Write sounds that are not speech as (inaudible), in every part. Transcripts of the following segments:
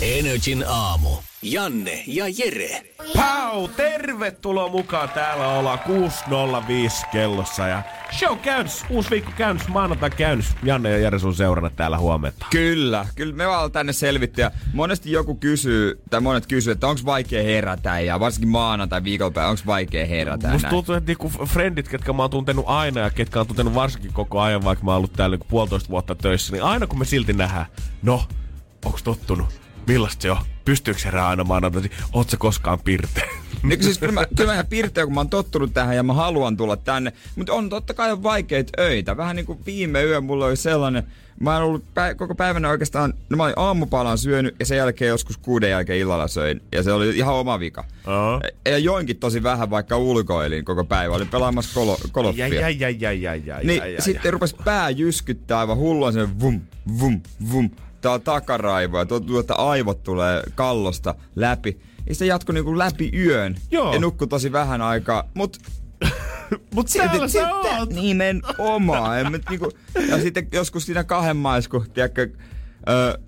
Energin aamu. Janne ja Jere. Pau, tervetuloa mukaan. Täällä ollaan 6.05 kellossa ja show käynnissä. Uusi viikko käynnissä, maanantai käynnissä. Janne ja Jere sun seurana täällä huomenta. Kyllä, kyllä me vaan tänne selvitty ja monesti joku kysyy, tai monet kysyy, että onko vaikea herätä ja varsinkin maanantai viikonpäivä, onko vaikea herätä Musta näin. tuntuu, että niinku frendit, ketkä mä oon tuntenut aina ja ketkä on tuntenut varsinkin koko ajan, vaikka mä oon ollut täällä niinku puolitoista vuotta töissä, niin aina kun me silti nähdään, no, onks tottunut? Millaista se on? Pystyykö maanantai? Oot sä koskaan pirteä? (laughs) Niin, kun siis kyllä mä, kyllä mä ihan pirteä, kun mä oon tottunut tähän ja mä haluan tulla tänne. Mutta on totta kai on vaikeita öitä. Vähän niin kuin viime yö mulla oli sellainen, mä oon ollut pä- koko päivänä oikeastaan, no mä olin aamupalan syönyt ja sen jälkeen joskus kuuden jälkeen illalla söin. Ja se oli ihan oma vika. Aa. Ja joinkin tosi vähän, vaikka ulkoilin koko päivä. Olin pelaamassa kolo, koloffia. Ja, ja, ja, ja, ja, ja, Niin ja, ja, sitten rupesi pää jyskyttää aivan hullua sen vum, vum, vum. Tää on takaraivo ja tuntuu, että aivot tulee kallosta läpi. Ja se jatkoi niinku läpi yön. Joo. Ja nukkui tosi vähän aikaa. Mut (laughs) Mut täällä sä oot! Nimenomaan. En mä nyt niinku, (laughs) ja sitten joskus siinä kahden maisku, tiedätkö, ö,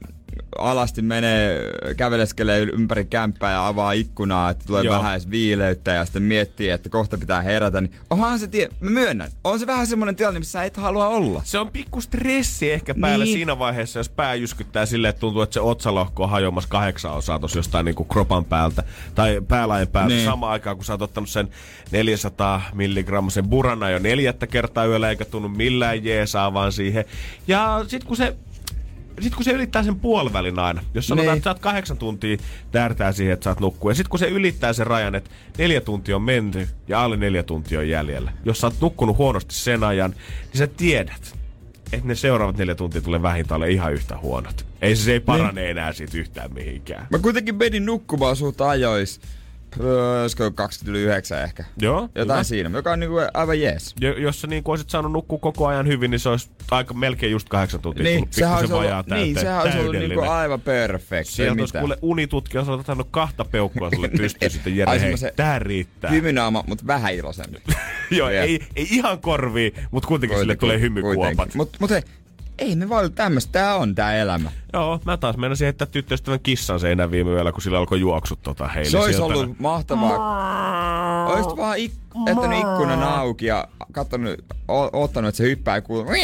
alasti menee, käveleskelee ympäri kämppää ja avaa ikkunaa, että tulee Joo. vähän edes viileyttä ja sitten miettii, että kohta pitää herätä, niin onhan se tie, mä myönnän, on se vähän semmoinen tilanne, missä sä et halua olla. Se on pikku stressi ehkä päällä Niin. siinä vaiheessa, jos pää jyskyttää silleen, että tuntuu, että se otsalohko on hajoamassa kahdeksan osaa tuossa jostain niinku kropan päältä tai päälajen päältä Niin. samaan aikaan, kun sä oot ottanut sen 400 milligrammasen burana jo neljättä kertaa yöllä eikä tunnu millään jeesaa vaan siihen. Ja sit kun se sitten kun se ylittää sen puolivälin aina, jos sanotaan, Niin. että sä oot kahdeksan tuntia tärtää siihen, että saat nukkua. Ja sitten kun se ylittää sen rajan, että neljä tuntia on menty ja alle neljä tuntia on jäljellä. Jos sä oot nukkunut huonosti sen ajan, niin sä tiedät, että ne seuraavat neljä tuntia tulee vähintään ole ihan yhtä huonot. Ei se, se ei parane Niin. enää siitä yhtään mihinkään. Mä kuitenkin menin nukkumaan suht ajois. Öö, Olisiko 29 ehkä? Joo, Jotain hyvä. siinä, joka on niinku aivan jees. Jo, jos sä niin olisit saanut nukkua koko ajan hyvin, niin se olisi aika melkein just kahdeksan tuntia Niin, sehän pikkusen olisi ollut, täyteen. niin, sehän olisi ollut niinku aivan perfect. Sieltä olisi kuule unitutkija olisi ottanut kahta peukkua sulle (laughs) pystyyn sitten Jere, hei, semmosen tää riittää. Hymynaama, mutta vähän iloisempi. (laughs) Joo, ei, ei ihan korviin, mutta kuitenkin sille tulee hymykuopat. Mutta mut hei, ei me voi tämmöistä, tää on tää elämä. Joo, mä taas meinasin heittää tyttöystävän kissan seinään viime yöllä, kun sillä alkoi juoksut tota heille Se olisi sieltä. ollut mahtavaa. Oisit vaan ik- jättänyt ikkunan auki ja katsonut, o- ottanut, että se hyppää ja kuuluu. (laughs)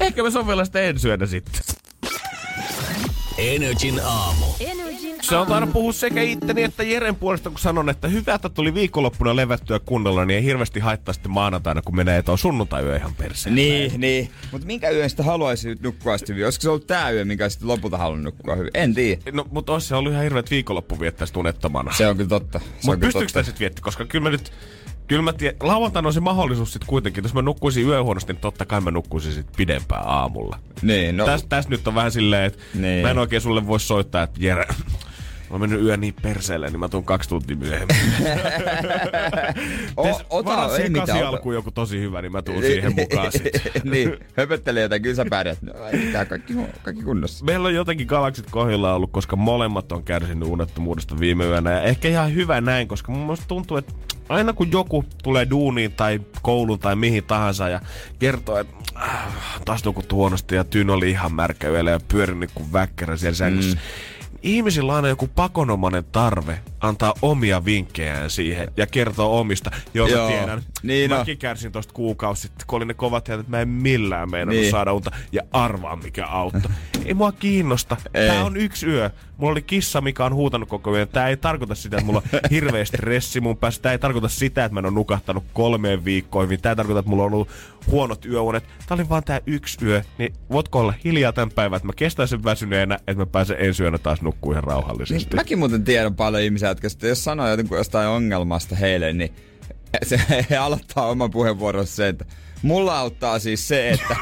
Ehkä me sovellaan sitä ensi yönä sitten. Energin aamu. Se on aina puhua sekä itteni että Jeren puolesta, kun sanon, että hyvä, että tuli viikonloppuna levättyä kunnolla, niin ei hirveästi haittaa sitten maanantaina, kun menee tuon sunnuntai ihan perseen. niin, niin. Mutta minkä yön sitä haluaisi nukkua sitten hyvin? Olisiko se ollut tää yö, minkä sitten lopulta halunnut nukkua hyvin? En tiedä. No, mutta olisi se ollut ihan hirveät viikonloppu viettää sitä unettomana. Se on kyllä totta. Mutta pystyykö sitä sitten vietti? Koska kyllä mä nyt... Kyllä mä tiedän, lauantaina on se mahdollisuus sitten kuitenkin. Jos mä nukkuisin yöhuonosti, niin totta kai mä nukkuisin sitten pidempään aamulla. Niin, no. Tästä täs nyt on vähän silleen, että Niin. mä en oikein sulle voi soittaa, että Jere, mä oon mennyt yö niin perseelle, niin mä tuun kaksi tuntia myöhemmin. (laughs) O, Tes- ota, varaa siihen kasi ota. alkuun joku tosi hyvä, niin mä tuun siihen mukaan sitten. (laughs) niin, höpöttelee jotain, kyllä sä pärjät. No, mitään, kaikki, kaikki kunnossa. Meillä on jotenkin galaksit kohdilla ollut, koska molemmat on kärsinyt unettomuudesta viime yönä. Ja ehkä ihan hyvä näin, koska mun mielestä tuntuu, että aina kun joku tulee duuniin tai kouluun tai mihin tahansa ja kertoo, että äh, taas nukuttu huonosti ja tyyn oli ihan märkä yöllä ja pyörin niin kuin väkkärä siellä sängyssä. Mm. Ihmisillä on aina joku pakonomainen tarve antaa omia vinkkejään siihen ja kertoo omista. Joo, mä Joo, tiedän. niin Mäkin kärsin tosta kuukausi sitten, kun oli ne kovat jäät, että mä en millään meinannut Niin. saada unta. Ja arvaa mikä auttoi. ei mua kiinnosta. Ei. Tää on yksi yö. Mulla oli kissa, mikä on huutanut koko yön. Tää ei tarkoita sitä, että mulla on (laughs) hirveä stressi mun päässä. Tää ei tarkoita sitä, että mä en ole nukahtanut kolmeen viikkoon hyvin. Tää ei tarkoita, että mulla on ollut huonot yöunet. Tää oli vaan tää yksi yö. Niin voitko olla hiljaa tämän päivän, että mä kestän sen väsyneenä, että mä pääsen ensi yönä taas nukkuu ihan Niin, rauhallisesti. mäkin muuten tiedän paljon ihmisiä, jotka sitten jos sanoo jotenkin jostain ongelmasta heille, niin se he aloittaa oman puheenvuoronsa se, että mulla auttaa siis se, että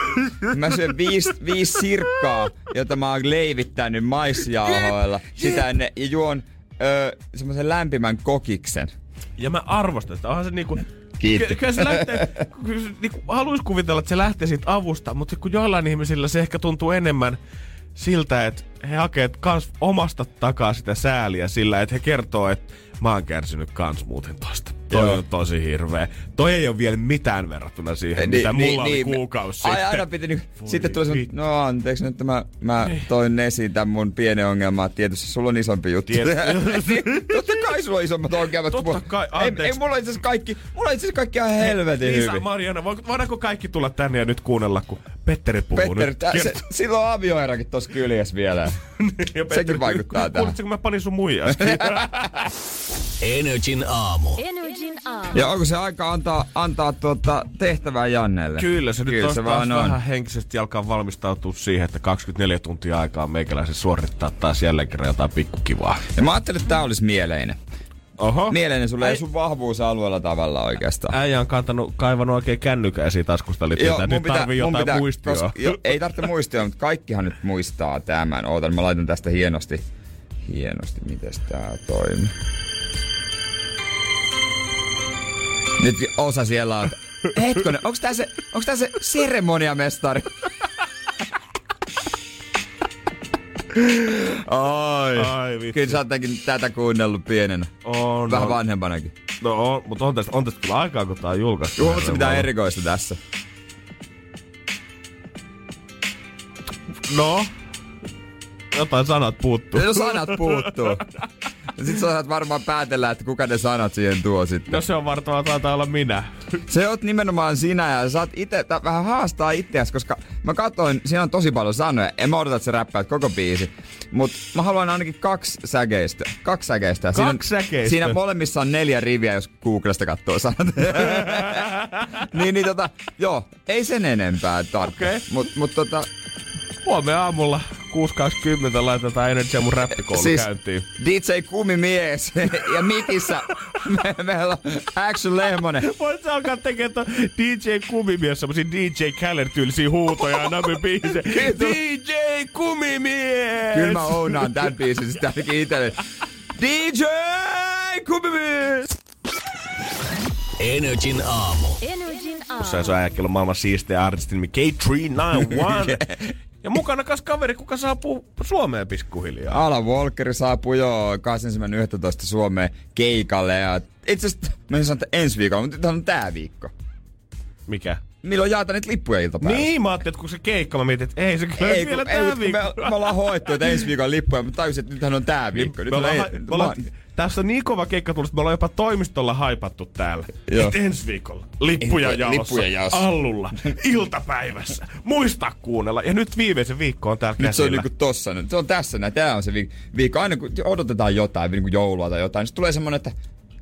mä syön viisi, viisi sirkkaa, jota mä oon leivittänyt maissijauhoilla sitä ennen, ja juon öö, semmoisen lämpimän kokiksen. Ja mä arvostan sitä. Onhan se niinku... Kiitti. Ky- kyllä se lähtee, haluais kuvitella, että se lähtee siitä avusta, mutta kun joillain ihmisillä se ehkä tuntuu enemmän siltä, että he hakee kans omasta takaa sitä sääliä sillä, että he kertoo, että mä oon kärsinyt kans muuten tosta. Toi Joo. on tosi hirveä. Toi ei ole vielä mitään verrattuna siihen, mitä mulla oli kuukausi Ai, sitten. aina piti niinku, Voi sitten tuli semmoinen, no anteeksi nyt mä, mä Niin. toin esiin tämän mun pienen ongelman. Tietysti sulla on isompi juttu. Tiet- (laughs) Niin, Totta kai sulla on isommat ongelmat. Totta mulla. kai, ei, anteeksi. ei, mulla on itse asiassa kaikki, mulla on itse asiassa kaikki ihan helvetin Liisa, hyvin. Mariana, voiko- voidaanko kaikki tulla tänne ja nyt kuunnella, kun Petteri puhuu Petteri, nyt? tää, se, Kertoo. sillä on avioerakin tossa kyljessä vielä. (laughs) Ja Petteri, vaikuttaa tähän. Kuulitko, kun mä panin sun muijaa? (laughs) Energin aamu. Energin aamu. Ja onko se aika antaa, antaa tuota tehtävää Jannelle? Kyllä, se nyt Kyllä Kyllä se vaan on. vähän henkisesti alkaa valmistautua siihen, että 24 tuntia aikaa on meikäläisen suorittaa taas jälleen kerran jotain pikkukivaa. Ja mä ajattelin, että tää olisi mieleinen. Oho. Mieleinen sulle Ai- ei sun vahvuusalueella tavalla oikeastaan. Äijä on kantanut, kaivannut oikein kännykän esiin taskusta, eli Joo, nyt tarvii jotain muistia. koska, jo, ei tarvitse muistia, mutta kaikkihan nyt muistaa tämän. Ootan, mä laitan tästä hienosti. Hienosti, miten tää toimii. Nyt osa siellä on. Hetkonen, onks tää se, onks tää se seremoniamestari? Ai. Ai vittu. Kyllä sä oot tätä kuunnellut pienenä. On, Vähän on. vanhempanakin. No on, mutta on tästä, on tästä kyllä aikaa, kun tää on julkaistu. Huomaatko mitään erikoista tässä? No. Jotain sanat puuttuu. No sanat puuttuu. (laughs) Ja sit sä saat varmaan päätellä, että kuka ne sanat siihen tuo sitten. No se on varmaan taitaa olla minä. Se oot nimenomaan sinä ja sä oot ite, tää vähän haastaa itseäsi, koska mä katsoin, siinä on tosi paljon sanoja. En mä odota, että sä räppäät koko biisi. Mut mä haluan ainakin kaksi säkeistä. Kaksi säkeistä. Siinä, Kaksi säkeistä? Siinä molemmissa on neljä riviä, jos Googlesta katsoo sanat. (laughs) niin, niin tota, joo, ei sen enempää tarvitse. Okei. Mut, mut tota, Huomenna aamulla 6.20 laitetaan Energia mun räppikoulu siis käyntiin. DJ Kumimies (laughs) ja mikissä me, meillä on Action Lehmonen. Voit sä alkaa tekemään ton DJ Kumimies semmosia DJ Khaled-tyylisiä huutoja ja nami biisejä. DJ Kumimies! Kyllä mä ounaan tän biisin sitten ainakin itelle. DJ Kumimies! Energin aamu. Energin aamu. Jossain se on maailman siisteä artisti nimi K391. (laughs) ja mukana kas kaveri, kuka saapuu Suomeen pikkuhiljaa. Alan Walker saapuu jo 21.11. Suomeen keikalle ja itse asiassa mä en sano, että ensi viikolla, mutta tämä on tää viikko. Mikä? Milloin jaetaan niitä lippuja iltapäivällä? Niin, mä ajattelin, että kun se keikka, mä mietin, että ei se kyllä Ei, vielä kun, ei, tää me, viikko. me, ollaan hoettu, että ensi viikon lippuja, mutta tajusin, että nythän on tää viikko. Nyt me ollaan, on- ha- me ollaan, tässä on niin kova keikka tullut, että me ollaan jopa toimistolla haipattu täällä. Joo. Et ensi viikolla. Lippuja jaossa. lippuja jaossa. Allulla. Iltapäivässä. Muista kuunnella. Ja nyt viimeisen viikko on täällä Nyt se on käsillä. niinku tossa. nyt. Se on tässä näin. Tää on se viik- viikko. Aina kun odotetaan jotain, niinku joulua tai jotain, niin tulee semmonen, että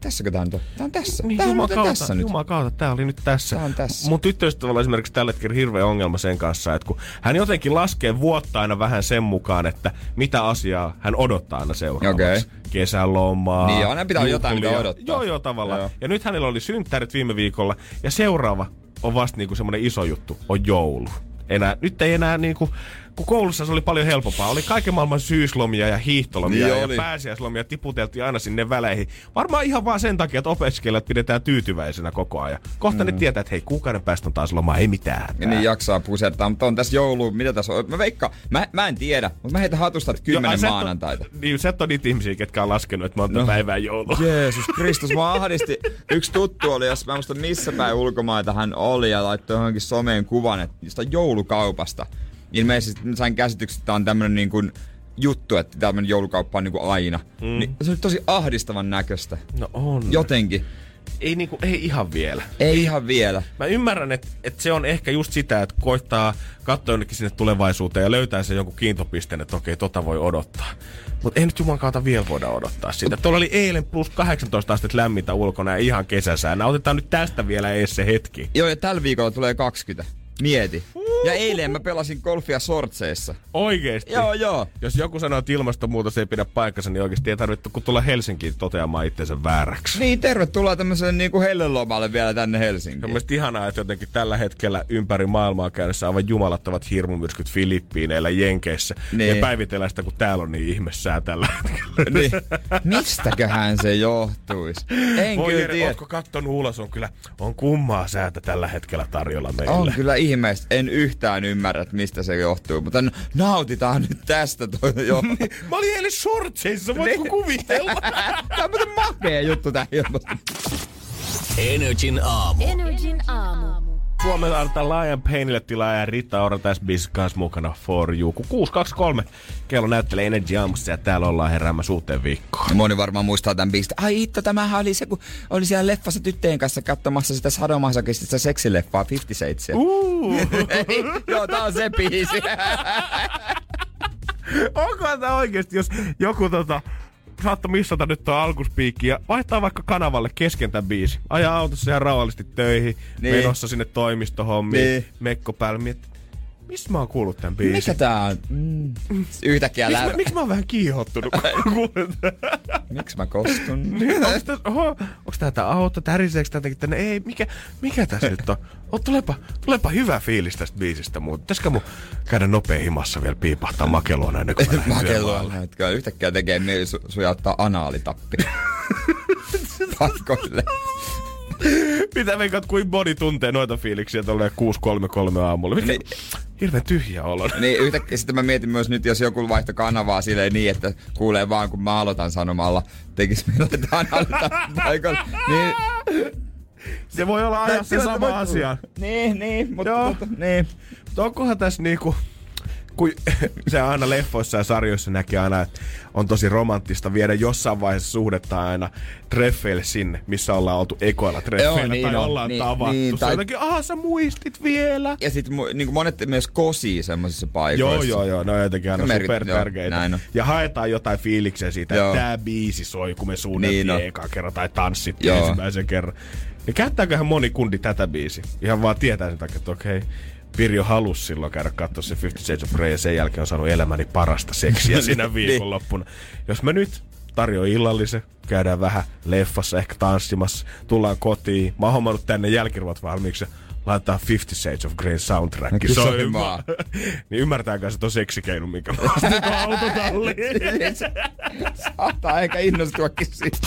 tässäkö tää nyt on? Tää on tässä. Niin, tää on kautta, tässä nyt. Kautta, tää oli nyt tässä. Tää on tässä. Mun tyttöystävällä esimerkiksi tällä hetkellä hirveä ongelma sen kanssa, että kun hän jotenkin laskee vuotta aina vähän sen mukaan, että mitä asiaa hän odottaa aina seuraavaksi. Okei. Kesälomaa. Niin, aina pitää olla jotain, mitä juhlia. odottaa. Joo, joo, tavallaan. Joo. Ja nyt hänellä oli synttärit viime viikolla, ja seuraava on vasta niinku semmonen iso juttu, on joulu. Enää, nyt ei enää niinku, kun koulussa se oli paljon helpompaa. Oli kaiken maailman syyslomia ja hiihtolomia Niin ja oli. pääsiäislomia tiputeltiin aina sinne väleihin. Varmaan ihan vaan sen takia, että opiskelijat pidetään tyytyväisenä koko ajan. Kohta mm. ne tietää, että hei, kuukauden päästä on taas loma, ei mitään. Ja hätää. niin jaksaa pusertaa, mutta on tässä joulu, mitä tässä on? Mä veikkaan, mä, mä en tiedä, mutta mä heitän hatusta, että kymmenen maanantaita. Niin, sä et ole niitä ihmisiä, ketkä on laskenut, että monta No. päivää joulua. Jeesus Kristus, mä ahdisti. Yksi tuttu oli, jos mä muista missä päin ulkomaita hän oli ja laittoi johonkin someen kuvan, että joulukaupasta. Ilmeisesti sain käsityksen, että tää on tämmönen niin kuin juttu, että tämmönen joulukauppa on niin kuin aina. Mm. Niin, se oli tosi ahdistavan näköistä. No on. Jotenkin. Ei, niinku, ei ihan vielä. Ei ihan vielä. Mä ymmärrän, että, että se on ehkä just sitä, että koittaa katsoa jonnekin sinne tulevaisuuteen ja löytää sen jonkun kiintopisteen, että okei, tota voi odottaa. Mutta ei nyt juman kautta vielä voida odottaa sitä. Tuolla oli eilen plus 18 astetta lämmintä ulkona ja ihan kesäsää. Otetaan nyt tästä vielä ees se hetki. Joo, ja tällä viikolla tulee 20. Mieti. Ja eilen mä pelasin golfia sortseissa. Oikeesti? Joo, joo. Jos joku sanoo, että ilmastonmuutos ei pidä paikkansa, niin oikeasti ei tarvitse kun tulla Helsinkiin toteamaan itsensä vääräksi. Niin, tervetuloa tämmöiselle niinku hellelomalle vielä tänne Helsinkiin. Se on mielestäni ihanaa, että jotenkin tällä hetkellä ympäri maailmaa käynnissä aivan jumalattavat hirmumyrskyt Filippiineillä, Jenkeissä. Niin. Ja päivitellään sitä, kun täällä on niin ihmessää tällä hetkellä. niin. Mistäköhän se johtuisi? En Voi kyllä tiedä. ootko kattonut ulos? On kyllä on kummaa säätä tällä hetkellä tarjolla meille. On kyllä ihmeistä. En yhtään ymmärrä, että mistä se johtuu. Mutta n- nautitaan nyt tästä. Toi, jo. (laughs) Mä olin eilen shortseissa, voitko Niin. kuvitella? (laughs) Tää on muuten makea juttu ilma. Energin aamu. Energin aamu. Suomella antaa laajan Painille tilaa ja Rita Ora tässä kanssa mukana for you. Kun 623 kello näyttelee Energy aamussa ja täällä ollaan heräämässä uuteen viikkoon. Moni varmaan muistaa tämän biisin. Ai itto, tämähän oli se, kun oli siellä leffassa tyttöjen kanssa katsomassa sitä sadomasokistista seksileffaa 57. Uh. (laughs) Joo, tää on se biisi. (laughs) Onko tämä oikeesti, jos joku tota, saattoi missata nyt tuo alkuspiikki ja vaihtaa vaikka kanavalle kesken tämän biisi. Ajaa autossa ihan rauhallisesti töihin, Niin. menossa sinne toimistohommiin, Niin. mekko päällä. Miet, mistä mä oon kuullut tämän biisin? Mikä tää on? Mm. Yhtäkkiä Miksi lää... mä, miksi mä oon vähän kiihottunut, kun kuulen tämän? Miksi mä kostun? (laughs) Niin, onks, tää, oho, onks tää tää auto, täriseekö tää tänne? Ei, mikä, mikä tässä nyt on? Oh, tulepa, tulepa hyvä fiilis tästä biisistä, mutta pitäisikö mun käydä nopea himassa vielä piipahtaa makeloon ennen kuin mä työmaalle? näytkää. Yhtäkkiä tekee mieli su- sujauttaa anaalitappi. (laughs) Pakoille. Mitä veikkaat, kuin body tuntee noita fiiliksiä tolleen 6.33 aamulla? Mikä Niin. Hirveän tyhjä olo. (laughs) Niin yhtäkkiä sitten mä mietin myös nyt, jos joku vaihto kanavaa silleen niin, että kuulee vaan kun mä aloitan sanomalla, tekis meillä jotain paikalla. Niin, Se voi olla ajassa sama voi asia. Niin, niin, mutta Joo. tota, niin. Mutta onkohan tässä niinku, kun (laughs) se aina leffoissa ja sarjoissa näkee aina, että on tosi romanttista viedä jossain vaiheessa suhdetta aina treffeille sinne, missä ollaan oltu ekoilla treffeillä Joo, niin tai on. ollaan Niin, tavattu. niin, tai- jotenkin, aha sä muistit vielä. Ja sitten niin monet myös kosii semmoisissa Joo, paikoissa. joo, joo, ne on jotenkin aina Merkit- super joo. Ja haetaan jotain fiiliksiä siitä, Joo. että tää biisi soi, kun me suunniteltiin Niin niin eka kerran tai tanssittiin Joo. ensimmäisen kerran. Ja käyttääköhän moni kundi tätä biisi? Ihan vaan tietää sen takia, että okei, Pirjo halusi silloin käydä katsoa se Fifty Shades of Grey ja sen jälkeen on saanut elämäni parasta seksiä (laughs) siinä Niin. viikonloppuna. Jos mä nyt tarjoan illallisen, käydään vähän leffassa, ehkä tanssimassa, tullaan kotiin. Mä oon hommannut tänne jälkiruot valmiiksi ja laitetaan Fifty Shades of Grey soundtrack No kyllä soimaan. niin ymmärtääkö se on (laughs) minkä mä ostin tuon (laughs) autotalliin. Saattaa ehkä innostuakin siitä.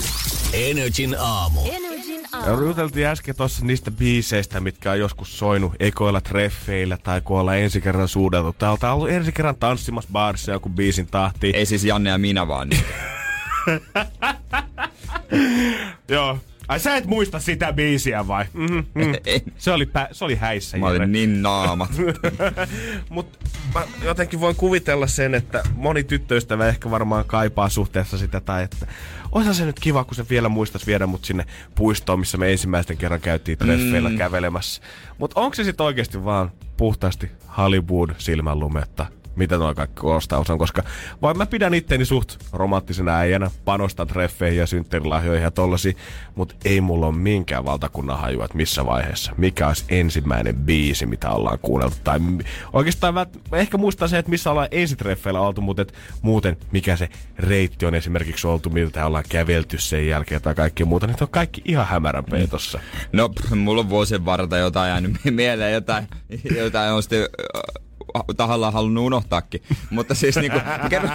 Energin aamu. Energin Ja juteltiin äsken tuossa niistä biiseistä, mitkä on joskus soinut ekoilla treffeillä tai kun ollaan ensi kerran suudeltu. Täältä on ollut ensi kerran tanssimassa baarissa joku biisin tahti. Ei siis Janne ja minä vaan. Niin. (laughs) Joo. Ai sä et muista sitä biisiä vai? Mm-hmm, mm. Se oli, pä- se oli häissä. Mä olin niin naamat. (laughs) Mutta mä jotenkin voin kuvitella sen, että moni tyttöystävä ehkä varmaan kaipaa suhteessa sitä, tai että olisihan se nyt kiva, kun se vielä muistaisi viedä mut sinne puistoon, missä me ensimmäisten kerran käytiin treffeillä mm. kävelemässä. Mutta onko se sitten oikeasti vaan puhtaasti Hollywood silmänlumetta? Mitä nuo kaikki koostaus on, koska vaan mä pidän itteni suht romanttisena äijänä, panostan treffeihin ja synttärilahjoihin ja tollasi, mutta ei mulla ole minkään valtakunnan hajua, että missä vaiheessa, mikä olisi ensimmäinen biisi, mitä ollaan kuunneltu. Tai oikeastaan mä ehkä muistan se, että missä ollaan ensitreffeillä oltu, mutta et muuten mikä se reitti on esimerkiksi oltu, miltä ollaan kävelty sen jälkeen tai kaikki muuta, niin on kaikki ihan hämärän peitossa. No, pff, mulla on vuosien varrelta jotain jäänyt (laughs) mieleen, jotain, jotain on sitten tahallaan halunnut unohtaakin. (laughs) Mutta siis niinku, kerron,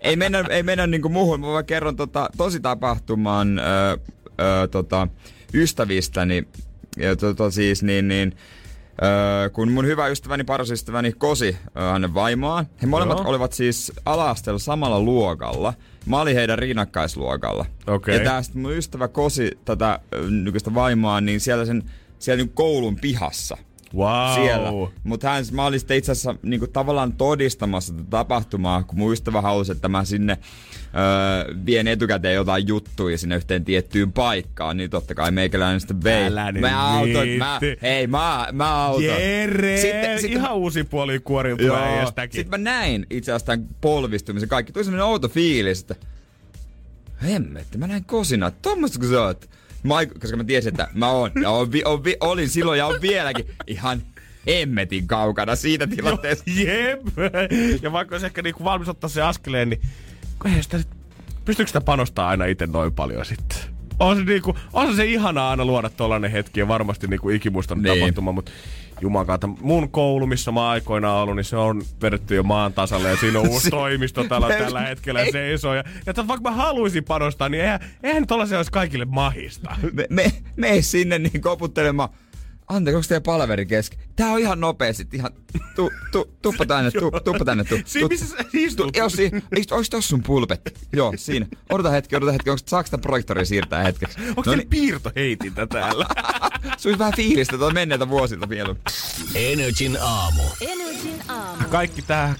ei mennä, ei mennä niinku muuhun, mä vaan kerron tota, tosi ö, ö, tota, ystävistäni. Ja tota, siis niin, niin Öö, kun mun hyvä ystäväni, paras ystäväni Kosi, öö, hänen vaimoaan, he molemmat Joo. olivat siis ala-asteella samalla luokalla. Mä olin heidän rinnakkaisluokalla. Okei. Ja tää sit mun ystävä Kosi tätä nykyistä vaimoa, niin siellä sen siellä niin koulun pihassa. Wow. Siellä. Mutta hän, mä olin sitten itse asiassa niinku tavallaan todistamassa tätä tapahtumaa, kun mun ystävä halusi, että mä sinne öö, vien etukäteen jotain juttuja sinne yhteen tiettyyn paikkaan, niin totta kai meikäläinen sitten vei. Älä nyt mä autoin, mä, hei mä, mä autoin. Jere! Sitten- sitten- ihan uusi puoli äijästäkin. Sitten mä näin itse asiassa tämän polvistumisen kaikki. Tuli semmonen outo fiilis, että hemmetti, mä näin kosina, että tommoista kun sä oot. Mä, koska mä tiesin, että mä oon, ja on, on, vi, olin silloin ja on vieläkin ihan hemmetin kaukana siitä tilanteesta. Jep. Ja vaikka olisi ehkä niinku valmis ottaa se askeleen, niin eihän sitä, sit- pystyykö sitä panostaa aina itse noin paljon sitten? On se, niinku, on se ihanaa aina luoda tollanen hetki ja varmasti niinku ikimuiston Niin. tapahtuma, mutta Jumalan kautta, mun koulu, missä mä aikoinaan ollut, niin se on vedetty jo maan tasalle ja siinä on uusi (laughs) toimisto tällä, tällä hetkellä Ei. seisoo. Ja, ja tot, vaikka mä haluaisin panostaa, niin eihän, eihän tollasia olisi kaikille mahista. Me, me, mene sinne niin koputtelemaan. Anteeksi, onko teidän palaveri kesken? Tää on ihan nopeasti, ihan... Tu, tu, tuppa tänne, tu, (laughs) tuppa tänne, tu. Siinä, missä sä istut. Joo, siinä. Ois tossa sun pulpetti? Joo, siinä. Odota hetki, odota hetki. Onko saako sitä projektoria siirtää hetkeksi? Onko No niin, piirtoheitintä täällä? (laughs) se olisi vähän fiilistä tuon menneiltä vuosilta vielä. Energin aamu. Energin aamu. Kaikki tää,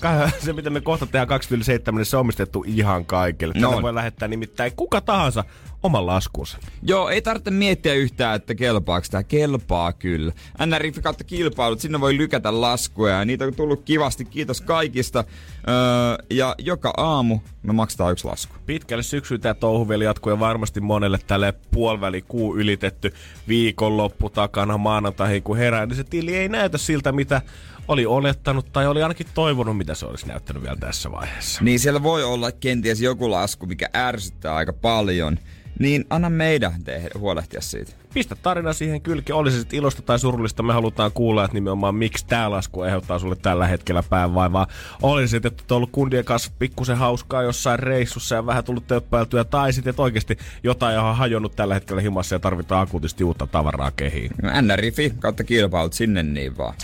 se mitä me kohta tehdään 27, niin se on omistettu ihan kaikille. No Tänne on. voi lähettää nimittäin kuka tahansa oman laskunsa. Joo, ei tarvitse miettiä yhtään, että kelpaako tämä. Kelpaa kyllä. NRF kautta kilpailut, sinne voi lykätä laskuja ja niitä on tullut kivasti. Kiitos kaikista. Öö, ja joka aamu me maksetaan yksi lasku. Pitkälle syksyyn tämä touhu vielä jatkuu ja varmasti monelle tälle puoliväli kuu ylitetty viikonloppu takana maanantaihin kun herää, niin se tili ei näytä siltä, mitä oli olettanut tai oli ainakin toivonut, mitä se olisi näyttänyt vielä tässä vaiheessa. Niin siellä voi olla kenties joku lasku, mikä ärsyttää aika paljon. Niin anna meidän tehdä, huolehtia siitä. Pistä tarina siihen kylkeen, oli se sitten ilosta tai surullista, me halutaan kuulla, että nimenomaan miksi tämä lasku aiheuttaa sulle tällä hetkellä päänvaivaa. Oli se, että et ollut kundien kanssa pikkusen hauskaa jossain reissussa ja vähän tullut töppäiltyä, tai sitten että oikeasti jotain on hajonnut tällä hetkellä himassa ja tarvitaan akuutisti uutta tavaraa kehiin. NRIFI kautta kilpailut sinne niin vaan.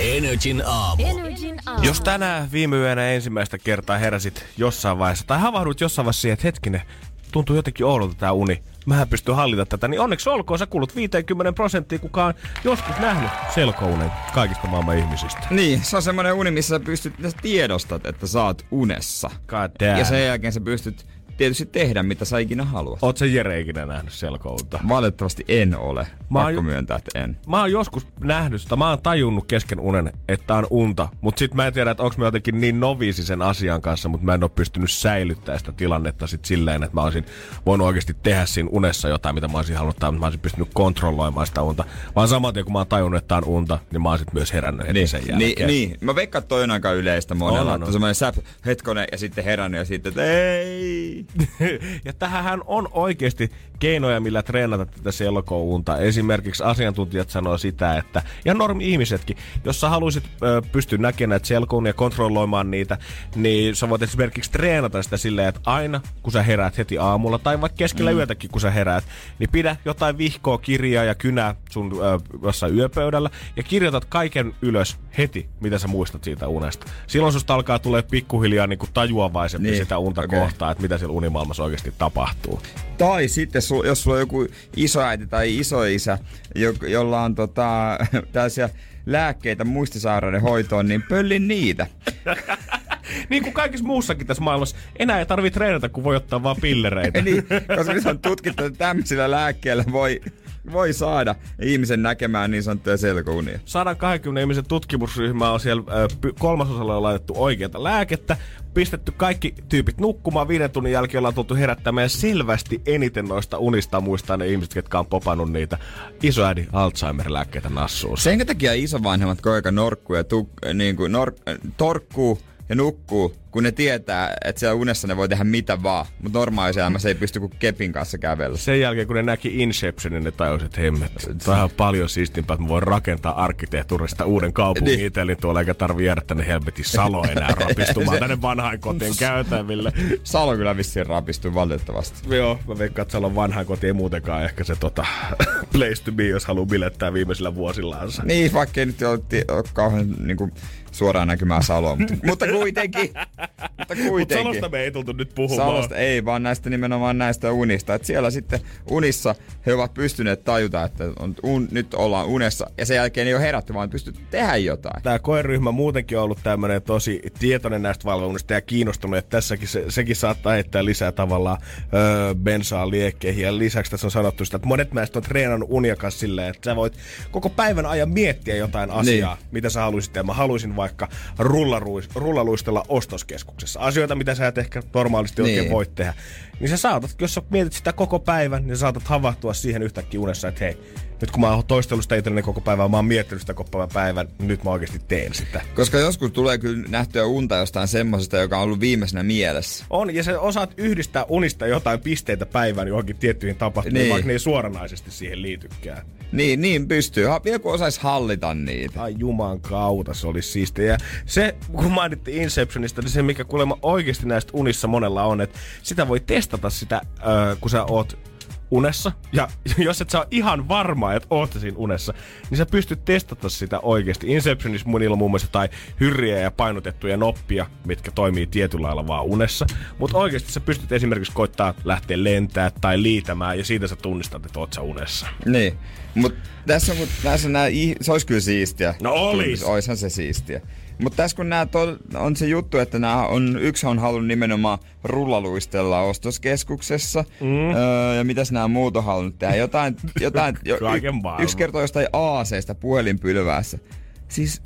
Energin aamu. Energin aamu. Jos tänään viime yönä ensimmäistä kertaa heräsit jossain vaiheessa, tai havahdut jossain vaiheessa siihen, että hetkinen, tuntuu jotenkin oudolta tämä uni, mähän pystyn hallita tätä, niin onneksi olkoon, sä kuulut 50 prosenttia, kuka on joskus nähnyt selkounen kaikista maailman ihmisistä. Niin, se on semmoinen uni, missä sä pystyt, sä tiedostat, että sä oot unessa. God damn. Ja sen jälkeen sä pystyt tietysti tehdä, mitä sä ikinä haluat. Oot sä Jere ikinä nähnyt selkounta? Valitettavasti en ole. Mä oon Pakko myöntää, että en. Mä oon joskus nähnyt sitä, mä oon tajunnut kesken unen, että on unta. Mutta sit mä en tiedä, että onko mä jotenkin niin noviisi sen asian kanssa, mutta mä en oo pystynyt säilyttämään sitä tilannetta sit silleen, että mä olisin voinut oikeasti tehdä siinä unessa jotain, mitä mä olisin halunnut, tai mä olisin pystynyt kontrolloimaan sitä unta. Vaan saman tien, kun mä oon tajunnut, että on unta, niin mä oon sit myös herännyt heti sen Niin, jälkeen. niin, mä veikkaan, että toi on aika yleistä monella. On, on. semmoinen säp, hetkonen ja sitten herännyt ja sitten, että ei. (laughs) ja tähän on oikeasti keinoja, millä treenata tätä selkounta. Esimerkiksi asiantuntijat sanoo sitä, että, ja normi-ihmisetkin, jos sä haluaisit ö, pystyä näkemään näitä selkounia ja kontrolloimaan niitä, niin sä voit esimerkiksi treenata sitä silleen, että aina kun sä heräät heti aamulla, tai vaikka keskellä mm. yötäkin kun sä heräät, niin pidä jotain vihkoa, kirjaa ja kynää sun ö, jossain yöpöydällä, ja kirjoitat kaiken ylös heti, mitä sä muistat siitä unesta. Silloin susta alkaa tulee pikkuhiljaa niin kuin tajuavaisempi Niin, sitä unta okay. kohtaa, että mitä siellä unimaailmassa oikeasti tapahtuu. Tai sitten, sul, jos sulla on joku isoäiti tai isoisä, jo, jolla on tota, (laughs) tällaisia lääkkeitä muistisairauden hoitoon, niin pöllin niitä. (laughs) Niin kuin kaikissa muussakin tässä maailmassa, enää ei tarvitse treenata, kun voi ottaa vaan pillereitä. (laughs) niin, koska nyt on tutkittu, että tämmöisillä lääkkeillä voi, voi saada ihmisen näkemään niin sanottuja selkounia. 120 ihmisen tutkimusryhmä on siellä ö, kolmasosalla on laitettu oikeata lääkettä, pistetty kaikki tyypit nukkumaan, viiden tunnin jälkeen ollaan tultu herättämään selvästi eniten noista unista muistaa ne ihmiset, jotka on popannut niitä isoäidin Alzheimer-lääkkeitä nassuun. Sen takia isovanhemmat koika norkkuu ja tuk, niin kuin nor, torkkuu ja nukkuu, kun ne tietää, että siellä unessa ne voi tehdä mitä vaan. Mutta normaalissa elämässä ei pysty kuin kepin kanssa kävellä. Sen jälkeen, kun ne näki Inceptionin, ne tajusivat, että hemmet, tämä on paljon siistimpää, että mä voin rakentaa arkkitehtuurista uuden kaupungin Niin. itselleni tuolla, eikä tarvi jäädä tänne helvetin salo enää rapistumaan (laughs) tänne vanhainkotien käytäville. Salo kyllä vissiin rapistuu valitettavasti. Joo, mä veikkaan, että Salon vanhainkoti ei muutenkaan ehkä se tota, (laughs) place to be, jos haluaa bilettää viimeisillä vuosillaansa. Niin, vaikka ei nyt ole kauhean niin kuin, suoraan näkymää Saloa, mutta, (laughs) mutta kuitenkin. mutta kuitenkin. Salosta me ei tultu nyt puhumaan. Salosta ei, vaan näistä nimenomaan näistä unista. Et siellä sitten unissa he ovat pystyneet tajuta, että on, un, nyt ollaan unessa ja sen jälkeen ei ole herätty, vaan on pystytty tehdä jotain. Tämä koeryhmä muutenkin on ollut tämmöinen tosi tietoinen näistä valvonnista ja kiinnostunut, että tässäkin se, sekin saattaa heittää lisää tavallaan öö, bensaa liekkeihin. Ja lisäksi tässä on sanottu sitä, että monet näistä on treenannut unia silleen, että sä voit koko päivän ajan miettiä jotain asiaa, niin. mitä sä haluaisit. Ja mä haluaisin vaikka rullaruis, rullaluistella ostoskeskuksessa. Asioita, mitä sä et ehkä normaalisti oikein Niin. voit tehdä. Niin sä saatat, jos sä mietit sitä koko päivän, niin sä saatat havahtua siihen yhtäkkiä unessa, että hei, nyt kun mä oon toistellut sitä itselleni koko päivän, mä oon miettinyt sitä koko päivän, nyt mä oikeasti teen sitä. Koska joskus tulee kyllä nähtyä unta jostain semmosesta, joka on ollut viimeisenä mielessä. On, ja sä osaat yhdistää unista jotain pisteitä päivän johonkin tiettyihin tapahtumiin, Niin. vaikka ne ei suoranaisesti siihen liitykään. Niin, niin pystyy. Vielä kun osais hallita niitä. Ai juman kautta, se olisi siistiä. Ja se, kun mainittiin Inceptionista, niin se mikä kuulemma oikeasti näistä unissa monella on, että sitä voi testata sitä, ö, kun sä oot unessa. Ja (laughs) jos et sä ole ihan varma, että oot siinä unessa, niin sä pystyt testata sitä oikeasti. Inceptionissa monilla on muun muassa jotain hyrriä ja painotettuja noppia, mitkä toimii tietyllä lailla vaan unessa. Mutta oikeasti sä pystyt esimerkiksi koittaa lähteä lentää tai liitämään ja siitä sä tunnistat, että oot sä unessa. Niin. Mut tässä kun tässä nää, se olisi kyllä siistiä. No olis. Oishan se siistiä. Mutta tässä kun to, on se juttu, että nää on, yksi on halunnut nimenomaan rullaluistella ostoskeskuksessa. Mm. Öö, ja mitäs nämä muut on halunnut tehdä? Jotain, (laughs) jotain jo, maailman. yksi kertoo jostain aaseista puhelinpylväässä. Siis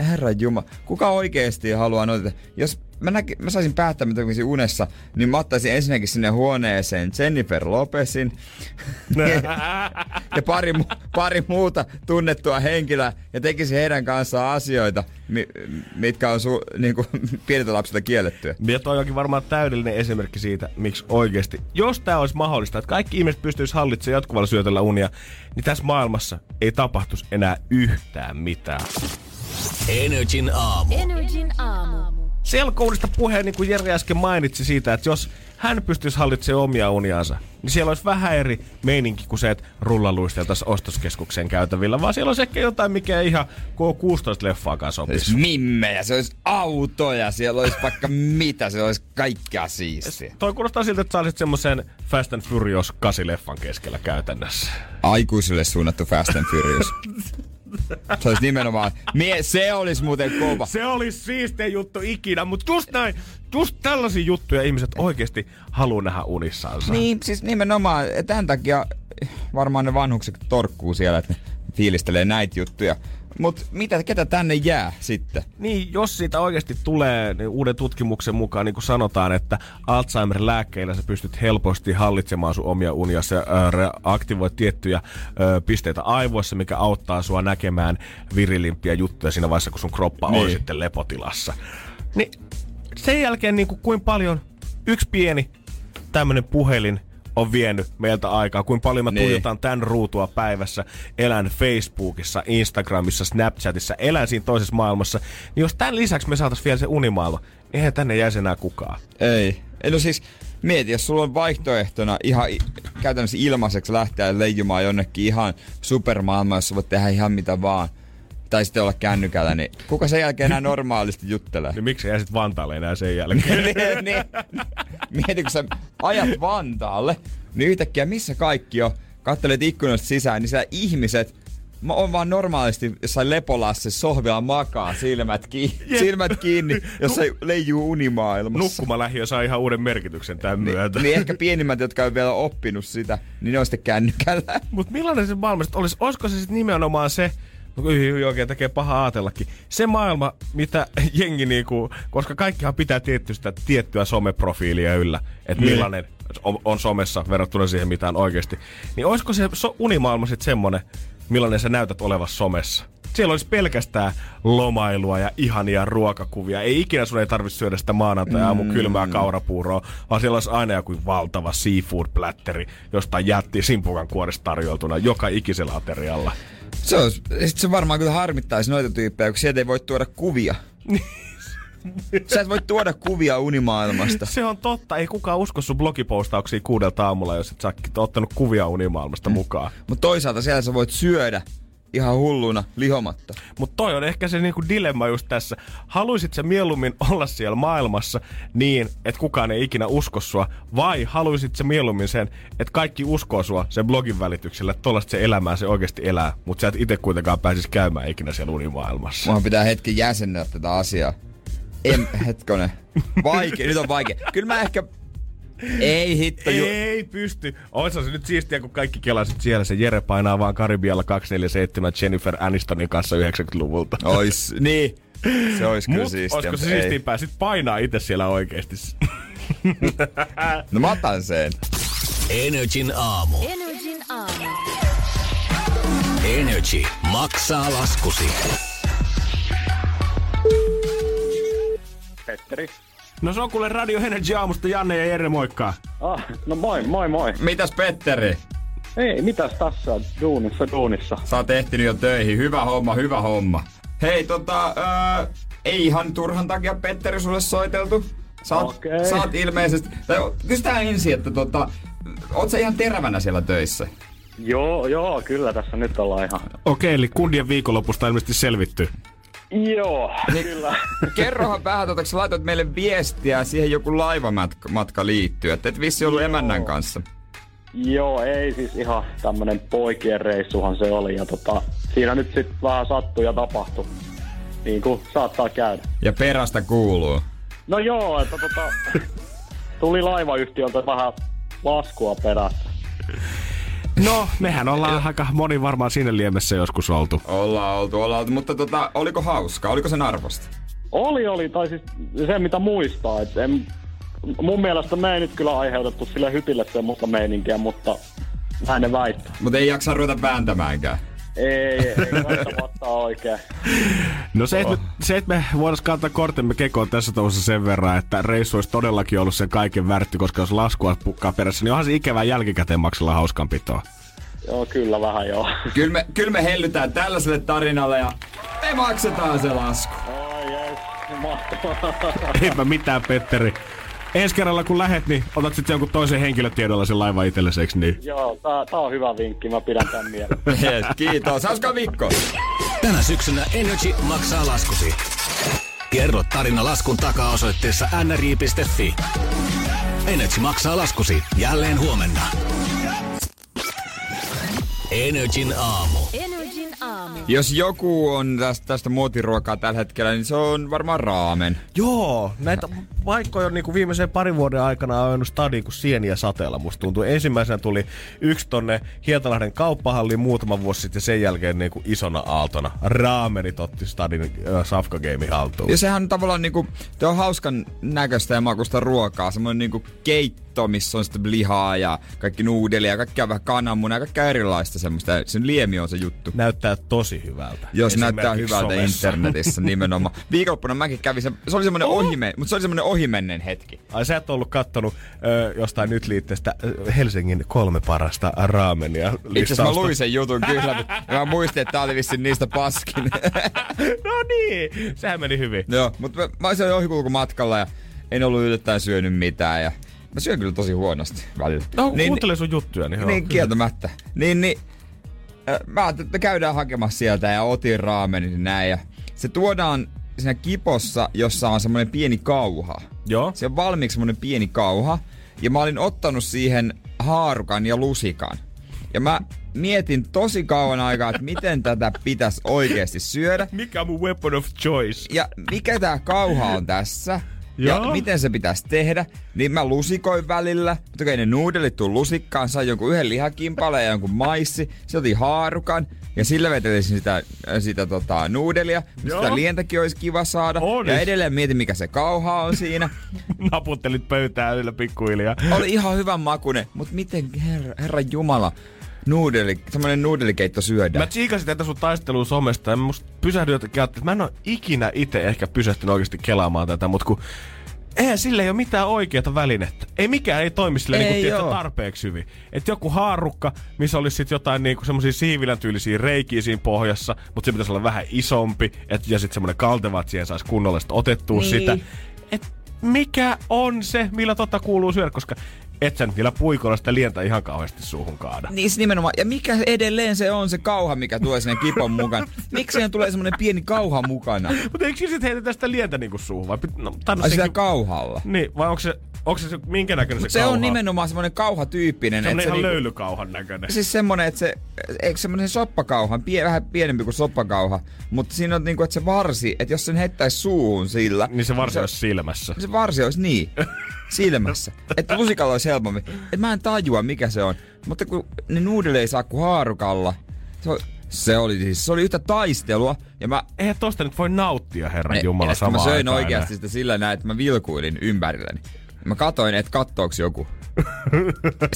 Herra Juma, kuka oikeesti haluaa noita? Jos mä, näki, mä saisin päättää, mitä tekisin unessa, niin mä ottaisin ensinnäkin sinne huoneeseen Jennifer Lopezin ja pari, pari muuta tunnettua henkilöä ja tekisin heidän kanssaan asioita, mi- mitkä on su- niinku, pieniltä lapsilta kiellettyä. Ja toi onkin varmaan täydellinen esimerkki siitä, miksi oikeasti, jos tämä olisi mahdollista, että kaikki ihmiset pystyisi hallitsemaan jatkuvalla syötöllä unia, niin tässä maailmassa ei tapahtuisi enää yhtään mitään. Energin aamu. Energin aamu. Selkoudesta puheen, niin kuin Jere äsken mainitsi siitä, että jos hän pystyisi hallitsemaan omia uniansa, niin siellä olisi vähän eri meininki kuin se, että rullaluisteltaisiin ostoskeskuksen käytävillä, vaan siellä olisi ehkä jotain, mikä ei ihan K16-leffaakaan Se sopisi. olisi mimmejä, se olisi autoja, siellä olisi vaikka (laughs) mitä, se olisi kaikkea siistiä. Toi kuulostaa siltä, että sä olisit semmoisen Fast and Furious 8-leffan keskellä käytännössä. Aikuisille suunnattu Fast and Furious. (laughs) Se olisi nimenomaan, mie, se olisi muuten kova. Se olisi siistein juttu ikinä, mutta just näin, just tällaisia juttuja ihmiset oikeasti haluaa nähdä unissansa. Niin, siis nimenomaan, tämän takia varmaan ne vanhukset torkkuu siellä, että ne fiilistelee näitä juttuja. Mutta mitä, ketä tänne jää sitten? Niin, jos siitä oikeasti tulee niin uuden tutkimuksen mukaan, niin kuin sanotaan, että Alzheimer-lääkkeillä sä pystyt helposti hallitsemaan sun omia unia. Re- aktivoi tiettyjä ö, pisteitä aivoissa, mikä auttaa sua näkemään virilimpiä juttuja siinä vaiheessa, kun sun kroppa niin. on sitten lepotilassa. Niin sen jälkeen niin kuin, kuinka paljon yksi pieni tämmönen puhelin on vienyt meiltä aikaa, kuinka paljon mä Niin. tuijotan tämän ruutua päivässä, elän Facebookissa, Instagramissa, Snapchatissa, elän siinä toisessa maailmassa, niin jos tämän lisäksi me saatais vielä se unimaailma, niin eihän tänne jäisi enää kukaan. Ei. Ei, No siis, mieti, jos sulla on vaihtoehtona ihan käytännössä ilmaiseksi lähteä leijumaan jonnekin ihan supermaailmaan, jossa voit tehdä ihan mitä vaan, tai sitten olla kännykällä, niin kuka sen jälkeen enää normaalisti juttelee? Niin miksi jäisit Vantaalle enää sen jälkeen? (laughs) niin, niin. Mieti, kun sä ajat Vantaalle, niin yhtäkkiä missä kaikki on? Kattelet ikkunoista sisään, niin siellä ihmiset Mä oon vaan normaalisti jossain lepolassa sohvilla makaa, silmät, ki- silmät kiinni, jos ei leijuu unimaailmassa. Nukkumalähiö saa ihan uuden merkityksen tämän myötä. Niin ehkä pienimmät, jotka ei vielä oppinut sitä, niin ne on sitten kännykällä. Mutta millainen se maailma olisi? Olisiko se sitten nimenomaan se, hyi, oikein tekee paha ajatellakin, se maailma, mitä (laughs) jengi niinku, koska kaikkihan pitää tietystä tiettyä someprofiilia yllä, että Niin. millainen on, on somessa verrattuna siihen, mitä on oikeasti. Niin olisiko se so, unimaailma sitten semmonen, millainen sä näytät olevassa somessa? Siellä olisi pelkästään lomailua ja ihania ruokakuvia. Ei ikinä sun ei tarvitse syödä sitä maanantai-aamu kylmää kaurapuuroa, vaan siellä olisi aina joku valtava seafood-plätteri, josta jätti simpukan kuoresta tarjoltuna joka ikisellä aterialla. Se, olisi, sit se varmaan kyllä harmittaisi noita tyyppejä, kun sieltä ei voi tuoda kuvia. (laughs) Sä et voi tuoda kuvia unimaailmasta. Se on totta, ei kukaan usko sun blogipostauksia kuudelta aamulla, jos et sä ottanut kuvia unimaailmasta mukaan. Mutta toisaalta siellä sä voit syödä ihan hulluna lihomatta. Mutta toi on ehkä se niinku dilemma just tässä. Haluisit sä mieluummin olla siellä maailmassa niin, että kukaan ei ikinä usko sua, vai haluisit sä mieluummin sen, että kaikki uskoo sua sen blogin välityksellä, että tollaista se elämää se oikeasti elää, mutta sä et itse kuitenkaan pääsisi käymään ikinä siellä unimaailmassa. Mua pitää hetki jäsennellä tätä asiaa. En, hetkonen. Vaikea, nyt on vaikea. Kyllä mä ehkä... Ei hitto. Ju- Ei pysty. Oisa se nyt siistiä, kun kaikki kelasit siellä. Se Jere painaa vaan Karibialla 247 Jennifer Anistonin kanssa 90-luvulta. Ois, (laughs) niin. Se ois kyllä Mut siistiä. olisiko se mutta ei. siistimpää sit painaa itse siellä oikeesti? (laughs) No mä otan sen. Energin aamu. Energin aamu. Energy maksaa laskusi. Petteri. No se on kuule Radio Energy aamusta Janne ja Jere, moikkaa. Ah, no moi, moi, moi. Mitäs Petteri? Ei, mitäs tässä on? Duunissa, duunissa. Sä oot ehtinyt jo töihin. Hyvä homma, hyvä homma. Hei, tota, öö, ei ihan turhan takia Petteri sulle soiteltu. Sä oot, Okei. sä oot ilmeisesti... Tai kysytään ensin, että tota, oot sä ihan terävänä siellä töissä? Joo, joo, kyllä tässä nyt ollaan ihan. Okei, eli kundien viikonlopusta ilmeisesti selvitty. Joo, kyllä. Kerrohan vähän, sä laitoit meille viestiä, siihen joku laivamatka matka liittyy. Että et vissi ollut Joo. emännän kanssa. joo, ei siis ihan tämmönen poikien reissuhan se oli. Ja tota, siinä nyt sit vähän sattui ja tapahtui. Niin kuin saattaa käydä. Ja perästä kuuluu. No joo, että tota, tuli laivayhtiöltä vähän laskua perässä. No, mehän ollaan aika moni varmaan siinä liemessä joskus oltu. Ollaan oltu, ollaan oltu. Mutta tota, oliko hauska? Oliko sen arvosta? Oli, oli, tai siis se mitä muistaa, että en, mun mielestä me ei nyt kyllä aiheutettu sille hypille semmoista meininkiä, mutta ne väittää. Mutta ei jaksa ruveta vääntämäänkään. Ei, ei välttämättä oikein. (laughs) No se, että se, että me voitaisiin kantaa kortemme kekoon tässä touhussa sen verran, että reissu olisi todellakin ollut sen kaiken värtti, koska jos laskua pukkaa perässä, niin onhan se ikävää jälkikäteen maksella hauskanpitoa. Joo, kyllä vähän joo. (laughs) Kyllä me, kyllä me hellytään tällaiselle tarinalle ja me maksetaan se lasku. Ai jees, mahtavaa. (laughs) Eipä mitään, Petteri. Ensi kerralla kun lähet, niin otat sitten jonkun toisen henkilötiedolla sen laiva itsellesi, eikö niin? joo, tää, tää on hyvä vinkki, mä pidän tän mielessä. (laughs) Yes, kiitos. Hauskaa viikkoa. Tänä syksynä Energy maksaa laskusi. Kerro tarina laskun takaa osoitteessa nri.fi. Energy maksaa laskusi jälleen huomenna. Energin aamu. Energin aamu. Jos joku on tästä, tästä muotiruokaa tällä hetkellä, niin se on varmaan raamen. Joo, näitä paikkoja on niinku viimeisen parin vuoden aikana ajanut stadiin kuin sieniä sateella, musta tuntuu. Ensimmäisenä tuli yksi tonne Hietalahden kauppahalliin muutama vuosi sitten ja sen jälkeen niinku isona aaltona. Raamenit otti stadin äh, Safka Game haltuun. Ja sehän on tavallaan niinku, tuo on hauskan näköistä ja makusta ruokaa. Semmoinen niinku keitto, missä on sitten lihaa ja kaikki nuudelia ja kaikkea vähän kananmunaa ja kaikkea erilaista semmoista. Sen liemi on se juttu. Näyttää tosi hyvältä. Jos näyttää Esimerkiksi hyvältä somessa. internetissä (laughs) nimenomaan. Viikonloppuna mäkin kävin se, se oli semmoinen ohime, mutta se oli semmoinen ohimennen hetki. Ai sä et ollut kattonut ö, jostain nyt liitteestä Helsingin kolme parasta raamenia Itse asiassa mä listausta. luin sen jutun (laughs) kyllä, mutta mä muistin, että tää oli vissiin niistä paskin. (laughs) No niin, sehän meni hyvin. Joo, mutta mä, mä olisin ohikulkumatkalla ja en ollut yllättäen syönyt mitään ja mä syön kyllä tosi huonosti välillä. No niin, kuuntele sun juttuja, niin, niin kieltämättä. Niin, niin äh, mä ajattelin, että käydään hakemassa sieltä ja otin raamenin ja näin ja se tuodaan siinä kipossa, jossa on semmoinen pieni kauha. Joo. Se on valmiiksi semmoinen pieni kauha. Ja mä olin ottanut siihen haarukan ja lusikan. Ja mä mietin tosi kauan aikaa, että miten (laughs) tätä pitäisi oikeasti syödä. Mikä on mun weapon of choice? Ja mikä tää kauha on tässä? Joo. Ja miten se pitäisi tehdä? Niin mä lusikoin välillä. Mutta ne nuudelit tuu lusikkaan. Sain jonkun yhden lihakimpaleen ja jonkun maissi. Se otin haarukan. Ja sillä vetelisin sitä, sitä tota, nuudelia. Joo. Sitä lientäkin olisi kiva saada. Olis. Ja edelleen mietin, mikä se kauha on siinä. (laughs) Naputtelit pöytää yllä pikkuhiljaa. Oli ihan hyvän makune. Mutta miten, herra, herra Jumala, nuudeli, semmonen nuudelikeitto syödään? Mä tsiikasin tätä sun taistelua somesta ja musta pysähdyin jotenkin että mä en oo ikinä itse ehkä pysähtynyt oikeasti kelaamaan tätä, mutta kun Eihän sille ei ole mitään oikeata välinettä. Ei mikään ei toimi sille Ei niinku, tiedätkö, oo. tarpeeksi hyvin. Et joku haarukka, missä olisi sit jotain niinku semmosia siivilän tyylisiä reikiä siinä pohjassa, mutta se pitäisi olla vähän isompi, et, ja sitten semmonen kalteva, että siihen saisi kunnolla sit otettua Niin. sitä. Et mikä on se, millä tota kuuluu syödä, koska et sä nyt niillä puikoilla sitä lientä ihan kauheasti suuhun kaada. Niin se nimenomaan. Ja mikä edelleen se on se kauha, mikä tulee sinne kipon mukaan? Miksi siihen tulee semmonen pieni kauha mukana? Mutta eikö sitten heitetä sitä lientä niinku suuhun? Vai, pit- no, Ai sekin- kauhalla. Niin, vai onko se, onko se, se minkä näköinen Mut se, se kauha on nimenomaan semmonen kauhatyyppinen. Se on ihan niinku- löylykauhan näköinen. Siis semmonen, että se, eikö semmonen soppakauha, pie, vähän pienempi kuin soppakauha, mutta siinä on niinku, että se varsi, että jos sen heittäisi suuhun sillä, Niin se varsi olisi silmässä. se varsi olisi niin, (laughs) silmässä. että lusikalla olisi helpommin. Et mä en tajua, mikä se on. Mutta kun ne nuudelle ei saa kuin haarukalla, se, on, se oli siis, se oli yhtä taistelua. Ja mä, Eihän tosta nyt voi nauttia, herran Jumala, sit mä samaan söin aikaan oikeasti sitä sillä näin, että mä vilkuilin ympärilleni. Mä katoin, että kattooks joku.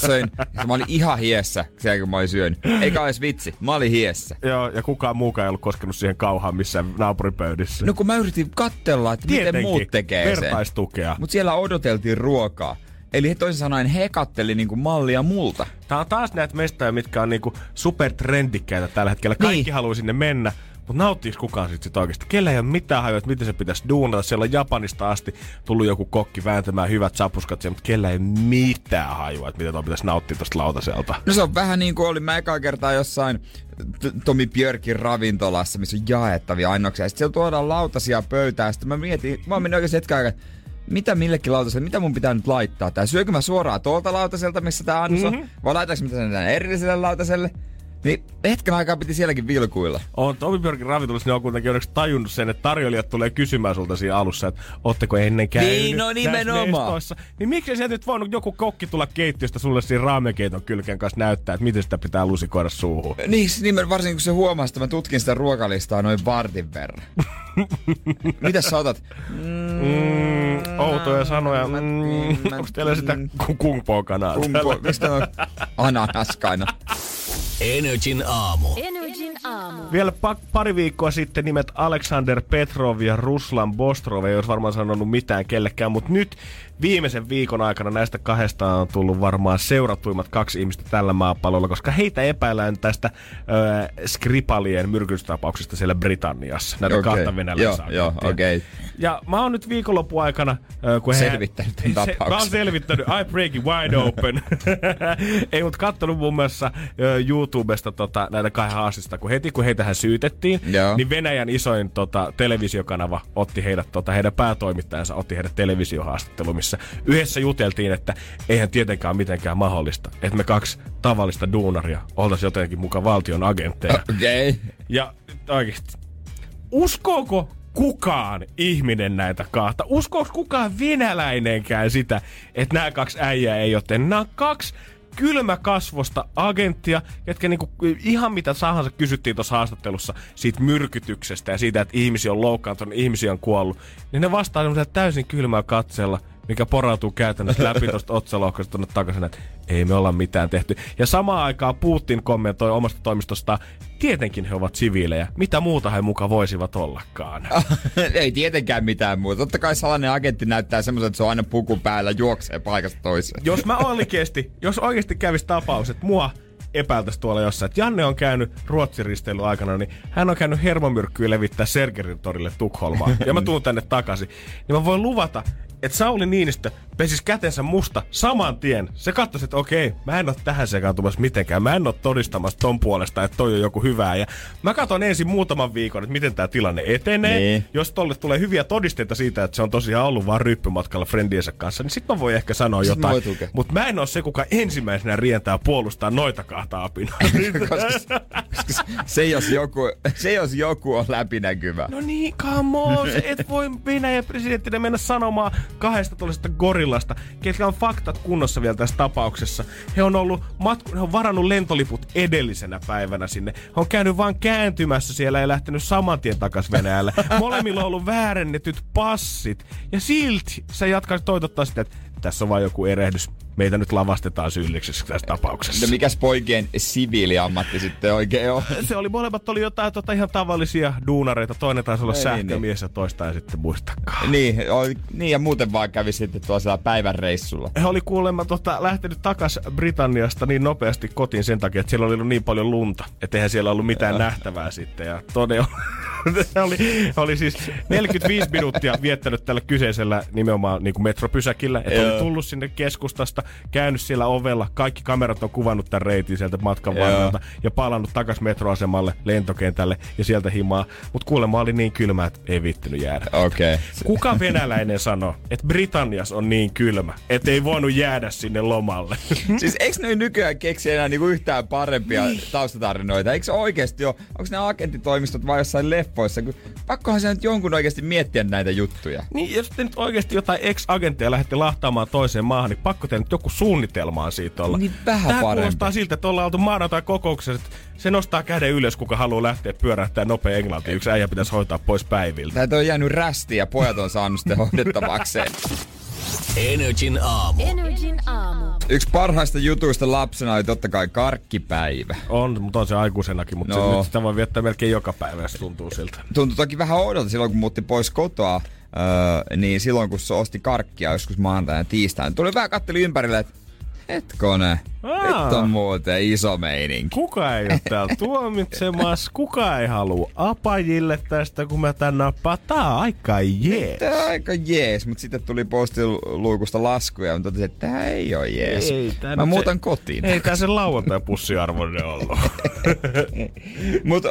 Söin, mä olin ihan hiessä, siellä kun mä olin syönyt. Eikä edes vitsi, mä olin hiessä. Joo, ja kukaan muukaan ei ollut koskenut siihen kauhaan missään naapuripöydissä. No kun mä yritin katsella, että miten Tietenkin, muut tekee sen. vertaistukea. Mutta siellä odoteltiin ruokaa. Eli toisin sanoen he katteli niinku mallia multa. Tää on taas näitä mestoja, mitkä on niinku supertrendikkäitä tällä hetkellä. Kaikki Niin. haluaa sinne mennä. Mutta nauttiiko kukaan sit, sit oikeasti? Kellä ei ole mitään hajua, että miten se pitäisi duunata. Siellä on Japanista asti tullut joku kokki vääntämään hyvät sapuskat siellä, mutta kellä ei mitään hajua, että miten tuo pitäisi nauttia tosta lautaselta. No se on vähän niin kuin oli mä ekaa kertaa jossain Tomi Björkin ravintolassa, missä on jaettavia ainoksia. Ja sitten siellä tuodaan lautasia pöytään. Sitten mä mietin, mä oon mennyt oikeasti hetken aikaa, mitä millekin lautaselle, mitä mun pitää nyt laittaa? Tää syökö mä suoraan tuolta lautaselta, missä tää annos on? Mm-hmm. Vai laitanko mä tänne erilliselle lautaselle? Niin hetken aikaa piti sielläkin vilkuilla. On Tomi Björkin ravintolassa, ne on kuitenkin onneksi tajunnut sen, että tarjoilijat tulee kysymään sulta siinä alussa, että ootteko ennen käynyt Niin, no nimenomaan. mestoissa? Niin miksi sieltä nyt voinut joku kokki tulla keittiöstä sulle siinä raamekeiton kylkeen kanssa näyttää, että miten sitä pitää lusikoida suuhun? Niin, nimen, varsinkin kun se huomaa, että mä tutkin sitä ruokalistaa noin vartin verran. (laughs) Mitäs sä otat? Mm, outoja sanoja. Mm, mä- onko teillä sitä kung po kanaa? Kumpo, mistä on (laughs) ananaskaina? Energin aamu. Energin aamu. Vielä pa- pari viikkoa sitten nimet Alexander Petrov ja Ruslan Bostrov ei olisi varmaan sanonut mitään kellekään, mutta nyt viimeisen viikon aikana näistä kahdesta on tullut varmaan seuratuimmat kaksi ihmistä tällä maapallolla, koska heitä epäillään tästä ö, Skripalien myrkytystapauksesta siellä Britanniassa. Näitä Okei. kahta venäläistä. Joo, joo, okei. Ja mä oon nyt viikonlopun aikana, ö, kun he- Selvittänyt tämän (laughs) Se, tapauksen. Mä oon selvittänyt, I break it wide open. (laughs) Ei mut kattonut muun muassa ö, YouTubesta tota, näitä kahden haastista, kun heti kun heitähän syytettiin, Joo. niin Venäjän isoin tota, televisiokanava otti heidät, tota, heidän päätoimittajansa otti heidät televisiohaastatteluun, missä yhdessä juteltiin, että eihän tietenkään mitenkään mahdollista, että me kaksi tavallista duunaria oltaisiin jotenkin mukaan valtion agentteja. (laughs) Okay. Ja nyt oikeesti, uskooko kukaan ihminen näitä kahta? Uskooko kukaan venäläinenkään sitä, että nämä kaksi äijää ei ole tehnyt? Nämä on kaksi kylmäkasvosta agenttia, jotka niinku, ihan mitä tahansa kysyttiin tuossa haastattelussa siitä myrkytyksestä ja siitä, että ihmisiä on loukkaantunut, ihmisiä on kuollut, niin ne vastaa semmoisella täysin kylmällä katseella, mikä porautuu käytännössä läpi tuosta otsalohkosta tuonne takaisin, että ei me olla mitään tehty. Ja samaan aikaan Putin kommentoi omasta toimistostaan, tietenkin he ovat siviilejä. Mitä muuta he muka voisivat ollakaan? (laughs) Ei tietenkään mitään muuta. Totta kai salainen agentti näyttää semmoisen, että se on aina puku päällä, juoksee paikasta toiseen. jos mä oikeesti, jos oikeesti kävisi tapaus, että mua epäiltäisi tuolla jossain, että Janne on käynyt Ruotsin risteilyn aikana, niin hän on käynyt hermomyrkkyä levittää Sergerin torille Tukholmaan, ja mä tuun tänne takaisin, niin mä voin luvata, että Sauli Niinistö pesis kätensä musta saman tien. Se katsoi, että okei, mä en oo tähän sekaantumassa mitenkään. Mä en oo todistamassa ton puolesta, että toi on joku hyvää. Ja mä katson ensin muutaman viikon, että miten tämä tilanne etenee. Niin. Jos tolle tulee hyviä todisteita siitä, että se on tosiaan ollut vaan ryppymatkalla friendiensä kanssa, niin sit mä voin ehkä sanoa Sit jotain. Mutta mä en oo se, kuka ensimmäisenä rientää puolustaa noita kahta apinaa. koska, (laughs) koska se, jos joku, se jos joku on läpinäkyvä. No niin, come on. Et voi Venäjän presidenttinä mennä sanomaan kahdesta tuollaisesta gorillasta, ketkä on faktat kunnossa vielä tässä tapauksessa. He on ollut matku, he on varannut lentoliput edellisenä päivänä sinne. He on käynyt vaan kääntymässä siellä ja lähtenyt saman tien takas Venäjälle. (laughs) Molemmilla on ollut väärennetyt passit. Ja silti sä jatkaa toitottaa sitä, että tässä on vain joku erehdys. Meitä nyt lavastetaan syylliseksi tässä tapauksessa. No mikäs poikien siviiliammatti sitten oikein on? (laughs) se oli molemmat oli jotain tota, ihan tavallisia duunareita. Toinen taisi olla Ei, sähkömies ja toista ei sitten muistakaan. Niin, oli, niin, ja muuten vaan kävi sitten tuolla päivän reissulla. He oli kuulemma tota, lähtenyt takas Britanniasta niin nopeasti kotiin sen takia, että siellä oli ollut niin paljon lunta, että eihän siellä ollut mitään nähtävää sitten. Ja todella, (laughs) oli, oli siis 45 minuuttia viettänyt tällä kyseisellä nimenomaan niin kuin metropysäkillä. Että oli tullut sinne keskustasta, käynyt siellä ovella, kaikki kamerat on kuvannut tämän reitin sieltä matkan varrelta ja palannut takas metroasemalle, lentokentälle ja sieltä himaa. Mutta kuulemma oli niin kylmä, että ei viittinyt jäädä. Okay. Kuka venäläinen sanoo, että Britannias on niin kylmä, että ei voinut jäädä sinne lomalle? (laughs) Siis eikö ne nykyään keksi enää niinku yhtään parempia niin. taustatarinoita? Eikö se oikeesti ole? Onko ne agenttitoimistot vai jossain leffoissa? Kun pakkohan se nyt jonkun oikeasti miettiä näitä juttuja. niin, jos te nyt oikeasti jotain ex-agentteja lähdette lahtaamaan toiseen maahan, niin pakko tehdä nyt joku suunnitelmaa siitä olla. Niin vähän Tää parempi. kuulostaa siltä, että ollaan oltu maanantai kokouksessa, että se nostaa käden ylös, kuka haluaa lähteä pyörähtää nopea englanti. Yksi äijä pitäisi hoitaa pois päiviltä. Näitä on jäänyt rästi ja pojat on saanut sitten hoidettavakseen. (laughs) Energin aamu. Energin aamu. Yksi parhaista jutuista lapsena oli totta kai karkkipäivä. On, mutta on se aikuisenakin, mutta No. nyt sitä voi viettää melkein joka päivä, jos tuntuu siltä. Tuntui toki vähän oudolta silloin, kun muutti pois kotoa. Öö, niin silloin, kun se osti karkkia joskus maanantaina ja tiistaina, tuli vähän katteli ympärille, että hetkone, Aa. nyt on muuten iso meininki. Kuka ei ole täällä tuomitsemassa, kuka ei halua apajille tästä, kun mä tän nappaan. Tää on aika jees. Tää on aika jees, mutta sitten tuli postiluukusta laskuja, mutta totesin, että tää ei ole jees. Ei tää Mä muutan se- kotiin. Ei tää se lauantai pussiarvoinen ollut. (laughs) Mutta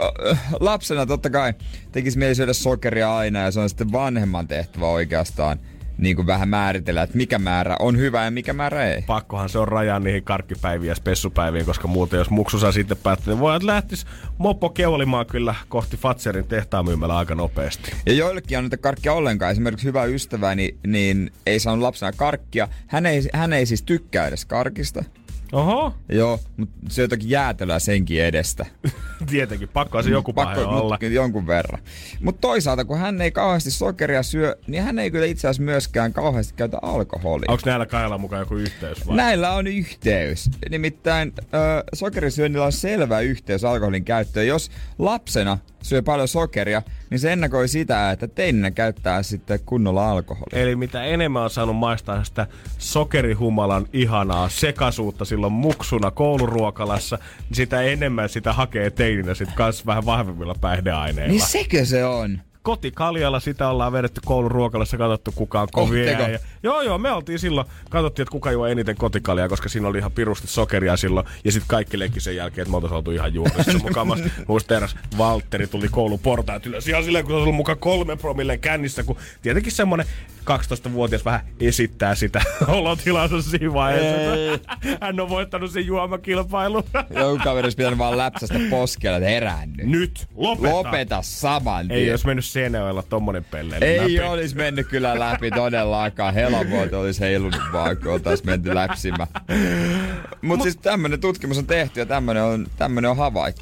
lapsena totta kai tekisi mieli syödä sokeria aina ja se on sitten vanhemman tehtävä oikeastaan niin kuin vähän määritellä, että mikä määrä on hyvä ja mikä määrä ei. Pakkohan se on rajaa niihin karkkipäiviin ja spessupäiviin, koska muuten jos muksu saa sitten päättää, niin voi että lähtis mopo keulimaan kyllä kohti Fatserin tehtaan myymällä aika nopeasti. Ja joillekin on niitä karkkia ollenkaan. Esimerkiksi hyvä ystäväni niin ei saanut lapsena karkkia. Hän ei, hän ei siis tykkää edes karkista. Oho, Joo, mutta se jotakin jäätelöä senkin edestä. (laughs) tietenkin, pakkohan se joku Pakko olla. jonkun verran. Mutta toisaalta, kun hän ei kauheasti sokeria syö, niin hän ei kyllä itse asiassa myöskään kauheasti käytä alkoholia. Onko näillä kahdella mukaan joku yhteys vai? Näillä on yhteys. Nimittäin ö, sokerisyönnillä on selvä yhteys alkoholin käyttöön. Jos lapsena syö paljon sokeria, niin se ennakoi sitä, että teininä käyttää sitten kunnolla alkoholia. Eli mitä enemmän on saanut maistaa sitä sokerihumalan ihanaa sekasuutta silloin muksuna kouluruokalassa, niin sitä enemmän sitä hakee teininä sit kans vähän vahvemmilla päihdeaineilla. Niin sekö se on? Kotikaljalla sitä ollaan vedetty koulun ruokalassa, katsottu kuka on kovia. Ootteko? Ja, joo, joo, me oltiin silloin, katsottiin, että kuka juo eniten kotikaljaa, koska siinä oli ihan pirusti sokeria silloin. Ja sitten kaikki leikki sen jälkeen, että me oltaisiin oltu ihan juurissa mukamas. (laughs) Muista eräs Valtteri tuli koulun portaat ylös ihan silleen, kun se ollut mukaan kolme promilleen kännissä, kun tietenkin semmonen 12-vuotias vähän esittää sitä (laughs) olotilansa siinä vaiheessa. Hän on voittanut sen juomakilpailun. (laughs) Joku kaveri olisi pitänyt vaan läpsästä poskella, että herää nyt. Nyt, lopeta. Lopeta saman Ei tien. olisi mennyt Seinäjoella tommonen pelle Ei läpi. olisi mennyt kyllä läpi todellakaan. Helavuoto olisi heilunut vaan, kun oltaisiin menty läpsimään. Mutta Mut, siis tämmönen tutkimus on tehty ja tämmönen on, tämmönen on havaittu.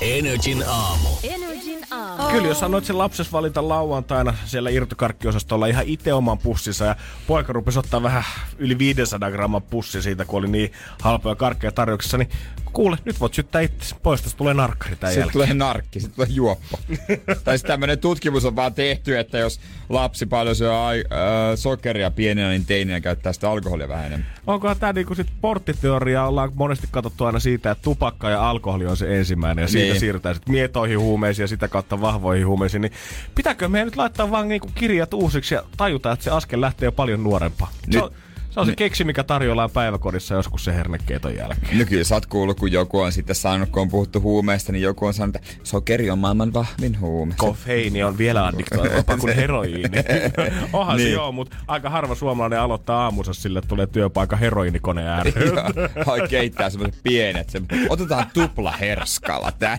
Energin aamu. Energin aamu. Kyllä, jos sanoit sen lapses valita lauantaina siellä irtokarkkiosastolla ihan itse oman pussinsa ja poika rupesi ottaa vähän yli 500 gramman pussi siitä, kun oli niin halpoja karkkeja tarjouksessa, niin kuule, nyt voit syttää itse. Pois tästä tulee narkkari tämän Sitten jälkeen. tulee narkki, sitten tulee juoppo. (laughs) tai sitten tämmönen tutkimus on vaan tehty, että jos lapsi paljon syö ai, äh, sokeria pienenä, niin teininä käyttää sitä alkoholia vähän enemmän. Onkohan tämä niinku sit porttiteoria, ollaan monesti katsottu aina siitä, että tupakka ja alkoholi on se ensimmäinen ja siitä Niin. siirrytään sitten mietoihin huumeisiin ja sitä kautta vahvoihin huumeisiin, niin pitääkö meidän nyt laittaa vaan niinku kirjat uusiksi ja tajuta, että se askel lähtee jo paljon nuorempaa. Se Nyt- on, se on se keksi, mikä tarjoillaan päiväkodissa joskus se hernekeiton jälkeen. No kyllä sä oot kuullut, kun joku on sitten sanonut, kun on puhuttu huumeista, niin joku on sanonut, että sokeri on maailman vahvin huume. Kofeiini on vielä addiktoivampaa (laughs) kuin heroiini. (laughs) Onhan niin. se Niin. joo, mutta aika harva suomalainen aloittaa aamunsa sille, että tulee työpaikka heroiinikone ääreen. (laughs) Joo, keittää semmoiset pienet. Se, otetaan tupla herskalla tää.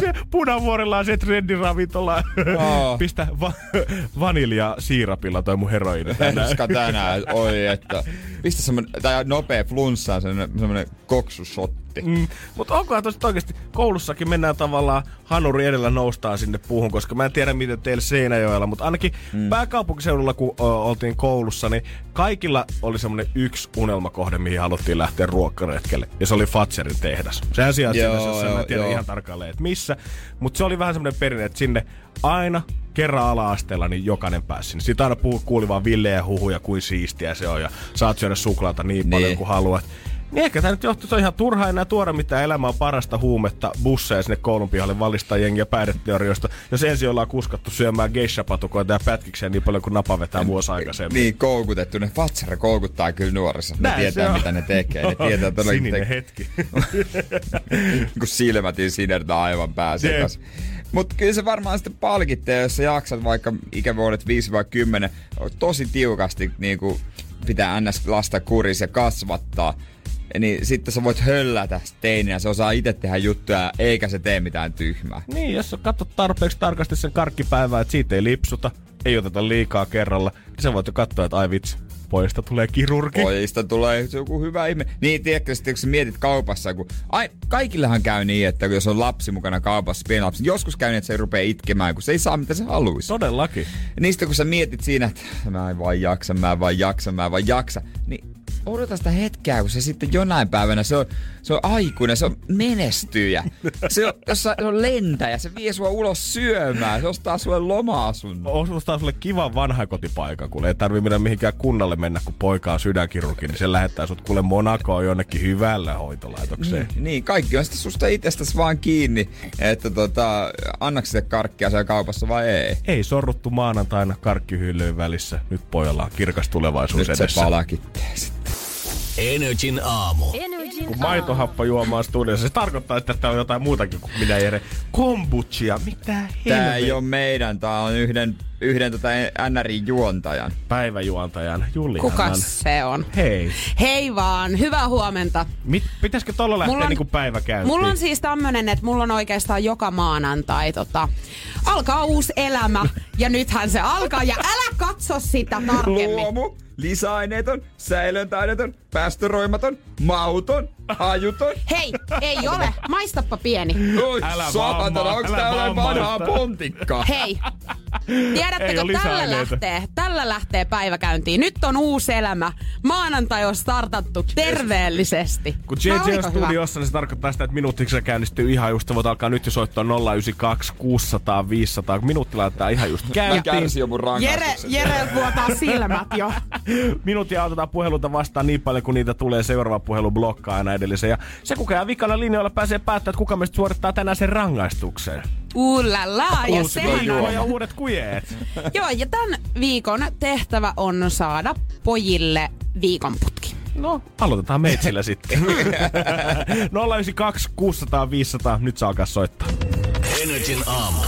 Se punavuorella on se trendiravintola. Joo. Pistä va- vanilja siirapilla toi mun heroiini tänään. Herska tänään. Oi, että. Pistä semmonen, tai nopea flunssaan semmonen, semmonen koksusotti. Mm, mutta onkohan tosta oikeasti, koulussakin mennään tavallaan hanuri edellä noustaan sinne puuhun, koska mä en tiedä miten teillä Seinäjoella, mutta ainakin mm. pääkaupunkiseudulla kun o, oltiin koulussa, niin kaikilla oli semmoinen yksi unelmakohde, mihin haluttiin lähteä ruokkaretkelle. Ja se oli Fatserin tehdas. Sehän sijaitsi jossa mä en tiedä joo. ihan tarkalleen, että missä. Mutta se oli vähän semmoinen perinne, että sinne aina kerran ala-asteella, niin jokainen pääsi sinne. Sitten aina puhu, kuuli vaan villejä huhuja, kuin siistiä se on, ja saat syödä suklaata niin, niin. paljon kuin haluat. Niin ehkä tämä nyt johtuu, se on ihan turhaa enää tuoda mitään elämää parasta huumetta busseja sinne koulun pihalle valistaa jengiä päihdeteorioista, jos ensin ollaan kuskattu syömään geisha-patukoita ja pätkikseen niin paljon kuin napa vetää vuosi aikaisemmin. Niin koukutettu. Ne Fatsera koukuttaa kyllä nuorissa. Ne Näin tietää, mitä ne tekee. Ne (laughs) tietää todellakin, Sininen te- hetki. (laughs) kun silmätin sinertää aivan pääsekas. Mutta kyllä se varmaan sitten palkittee, jos sä jaksat vaikka ikävuodet 5-10 tosi tiukasti niin kuin pitää ns. lasta kurissa ja kasvattaa. Niin sitten sä voit höllätä teininä, se osaa itse tehdä juttuja, eikä se tee mitään tyhmää. niin, jos sä katsot tarpeeksi tarkasti sen karkkipäivää, että siitä ei lipsuta, ei oteta liikaa kerralla, niin sä voit jo katsoa, että ai vitsi, pojista tulee kirurgi. Pojista tulee joku hyvä ihme. Niin, tiedätkö, sitten kun sä mietit kaupassa, kun ai, kaikillehan käy niin, että jos on lapsi mukana kaupassa, pieni lapsi, niin joskus käy niin, että se ei rupea itkemään, kun se ei saa mitä se haluaisi. Todellakin. Niin sitten kun sä mietit siinä, että mä en vaan jaksa, mä en vaan jaksa, mä en vaan jaksa, niin odota sitä hetkeä, kun se sitten jonain päivänä, se on, se on aikuinen, se on menestyjä. Se on, jossa, se on lentäjä, se vie sua ulos syömään, se ostaa sulle loma-asunnon. Ostaa sulle kivan vanha kotipaikan, kun ei tarvi mennä mihinkään kunnalle mennä, kun poika on sydänkirurgi, niin se lähettää sut kuule Monakoon jonnekin hyvällä hoitolaitokseen. Niin, niin, kaikki on sitten susta itsestäsi vaan kiinni, että tota, annaks se karkkia siellä kaupassa vai ei. Ei sorruttu maanantaina karkkihyllyyn välissä. Nyt pojalla on kirkas tulevaisuus Nyt edessä. se palakittee sitten. Energin aamu. Energin kun maitohappo juomaan studiossa, se tarkoittaa, että tää on jotain muutakin kuin minä Jere. Kombuchia, mitä Tää helvettiä? ei ole meidän, tää on yhden, yhden tota NRI-juontajan. Päiväjuontajan Julianan. Kuka se on? Hei. Hei vaan, hyvää huomenta. Mit, pitäisikö tolla lähteä Mulla on- niinku päivä käyntiin? Mulla on siis tämmönen, että mulla on oikeastaan joka maanantai tota, alkaa uusi elämä (laughs) ja nythän se alkaa ja älä katso sitä tarkemmin. Luomu, lisäaineeton, säilöntäaineeton, päästöroimaton, mauton, hajuton. Hei, ei ole. Maistappa pieni. Oi, Älä saatana, onks älä tää vaan jotain vanhaa pontikkaa? Hei. Ei Tiedättekö, tällä lähtee, tällä lähtee päivä käyntiin. Nyt on uusi elämä. Maanantai on startattu terveellisesti. Kun JJ on studiossa, niin se tarkoittaa sitä, että minuuttiksi käynnistyy ihan just. Voit alkaa nyt jo soittaa 092 600 500. kun Minuutti laittaa ihan just Mä käyntiin. kärsin jo mun Jere. Jere vuotaa silmät jo. (laughs) Minuutia otetaan puheluita vastaan niin paljon, kun niitä tulee. Seuraava puhelu blokkaa aina edellisen. Ja se, kuka jää vikana linjoilla, pääsee päättämään, että kuka meistä suorittaa tänään sen rangaistuksen. Ullala, ja Uusi sehän on... ja uudet kujeet. (laughs) Joo, ja tämän viikon tehtävä on saada pojille viikonputki. No, aloitetaan meitsillä (laughs) sitten. 092 600 500. Nyt saa alkaa soittaa. Energin aamu.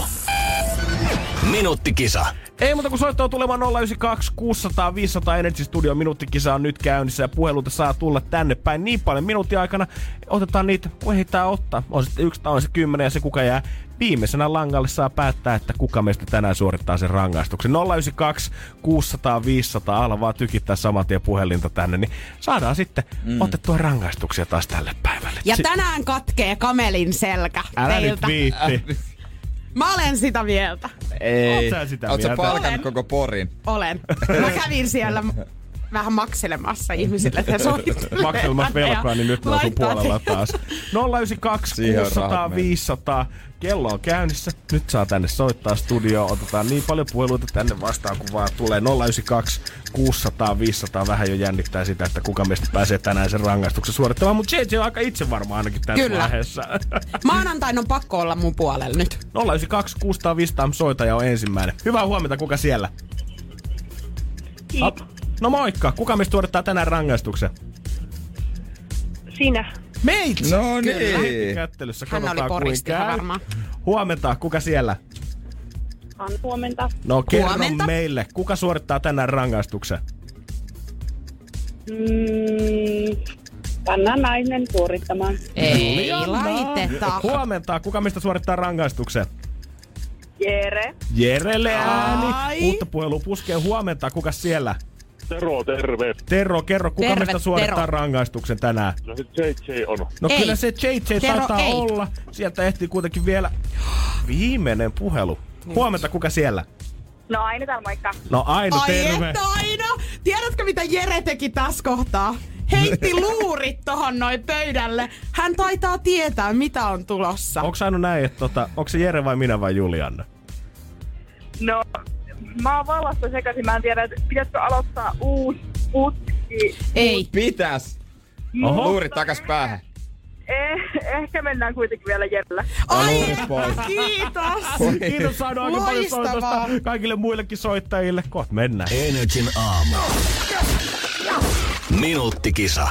Minuuttikisa. Ei muuta kuin soittoa tulemaan 092 600 500 Energy Studio minuuttikisa on nyt käynnissä ja puheluita saa tulla tänne päin niin paljon minuutin aikana. Otetaan niitä, kun ehditään ottaa. On sitten yksi tai on se kymmenen ja se kuka jää viimeisenä langalle saa päättää, että kuka meistä tänään suorittaa sen rangaistuksen. 092 600 500 ala vaan tykittää saman tien puhelinta tänne, niin saadaan sitten mm. otettua rangaistuksia taas tälle päivälle. Ja Si- tänään katkee kamelin selkä Älä nyt teiltä. viitti. (laughs) Mä olen sitä mieltä. Ei. Oot sä sitä Oot mieltä? palkannut Olen. koko porin? Olen. Mä kävin siellä vähän makselemassa ihmisille, että he soittelevat. (laughs) makselmassa velkoa, niin nyt ne on sun puolella te- taas. 092 Siihen on 600 rahat mennyt. 500. Kello on käynnissä. Nyt saa tänne soittaa studioon. Otetaan niin paljon puheluita tänne vastaan, kun vaan tulee 092 600 500. Vähän jo jännittää sitä, että kuka meistä pääsee tänään sen rangaistuksen suorittamaan. Mutta JJ on aika itse varma ainakin tässä Kyllä. vaiheessa. (laughs) Maanantain on pakko olla mun puolella nyt. 092 600 500 soitaja on ensimmäinen. Hyvää huomenta, kuka siellä? Hop. No moikka, kuka meistä suorittaa tänään rangaistuksen? Sinä. Meitä! No niin. Kättelyssä Hän oli katsotaan kuinka käy. varmaan. Huomenta, kuka siellä? On huomenta. No kerro Huomenta. meille, kuka suorittaa tänään rangaistuksen? Mm, pannaan nainen suorittamaan. Ei laiteta. Huomenta, kuka meistä suorittaa rangaistuksen? Jere. Jerelle ääni. Ai. Uutta puhelua puskee huomenta, kuka siellä? Tero, terve. Tero, kerro, kuka Terve, meistä suorittaa Tero. rangaistuksen tänään? No se JJ on. No Ei. kyllä se JJ Tero, taitaa ei. olla. Sieltä ehtii kuitenkin vielä viimeinen puhelu. Huomenta, kuka siellä? No aina täällä moikka. No Aino, Ai terve. että Aino! Tiedätkö mitä Jere teki tässä kohtaa? Heitti (laughs) luurit tohon noin pöydälle. Hän taitaa tietää, mitä on tulossa. Onko Aino näin, että tota, onko se Jere vai minä vai Julianna? No, mä oon vallassa sekaisin. Mä en tiedä, että pitäisikö aloittaa uusi putki. Ei. Pitäs. Oho. Luurit takas päähän. Eh, ehkä mennään kuitenkin vielä Jerellä. Ai, kiitos. (laughs) Kiitos Saino aika paljon soitosta kaikille muillekin soittajille. Kohta mennään. Energin aamu. Minuuttikisa.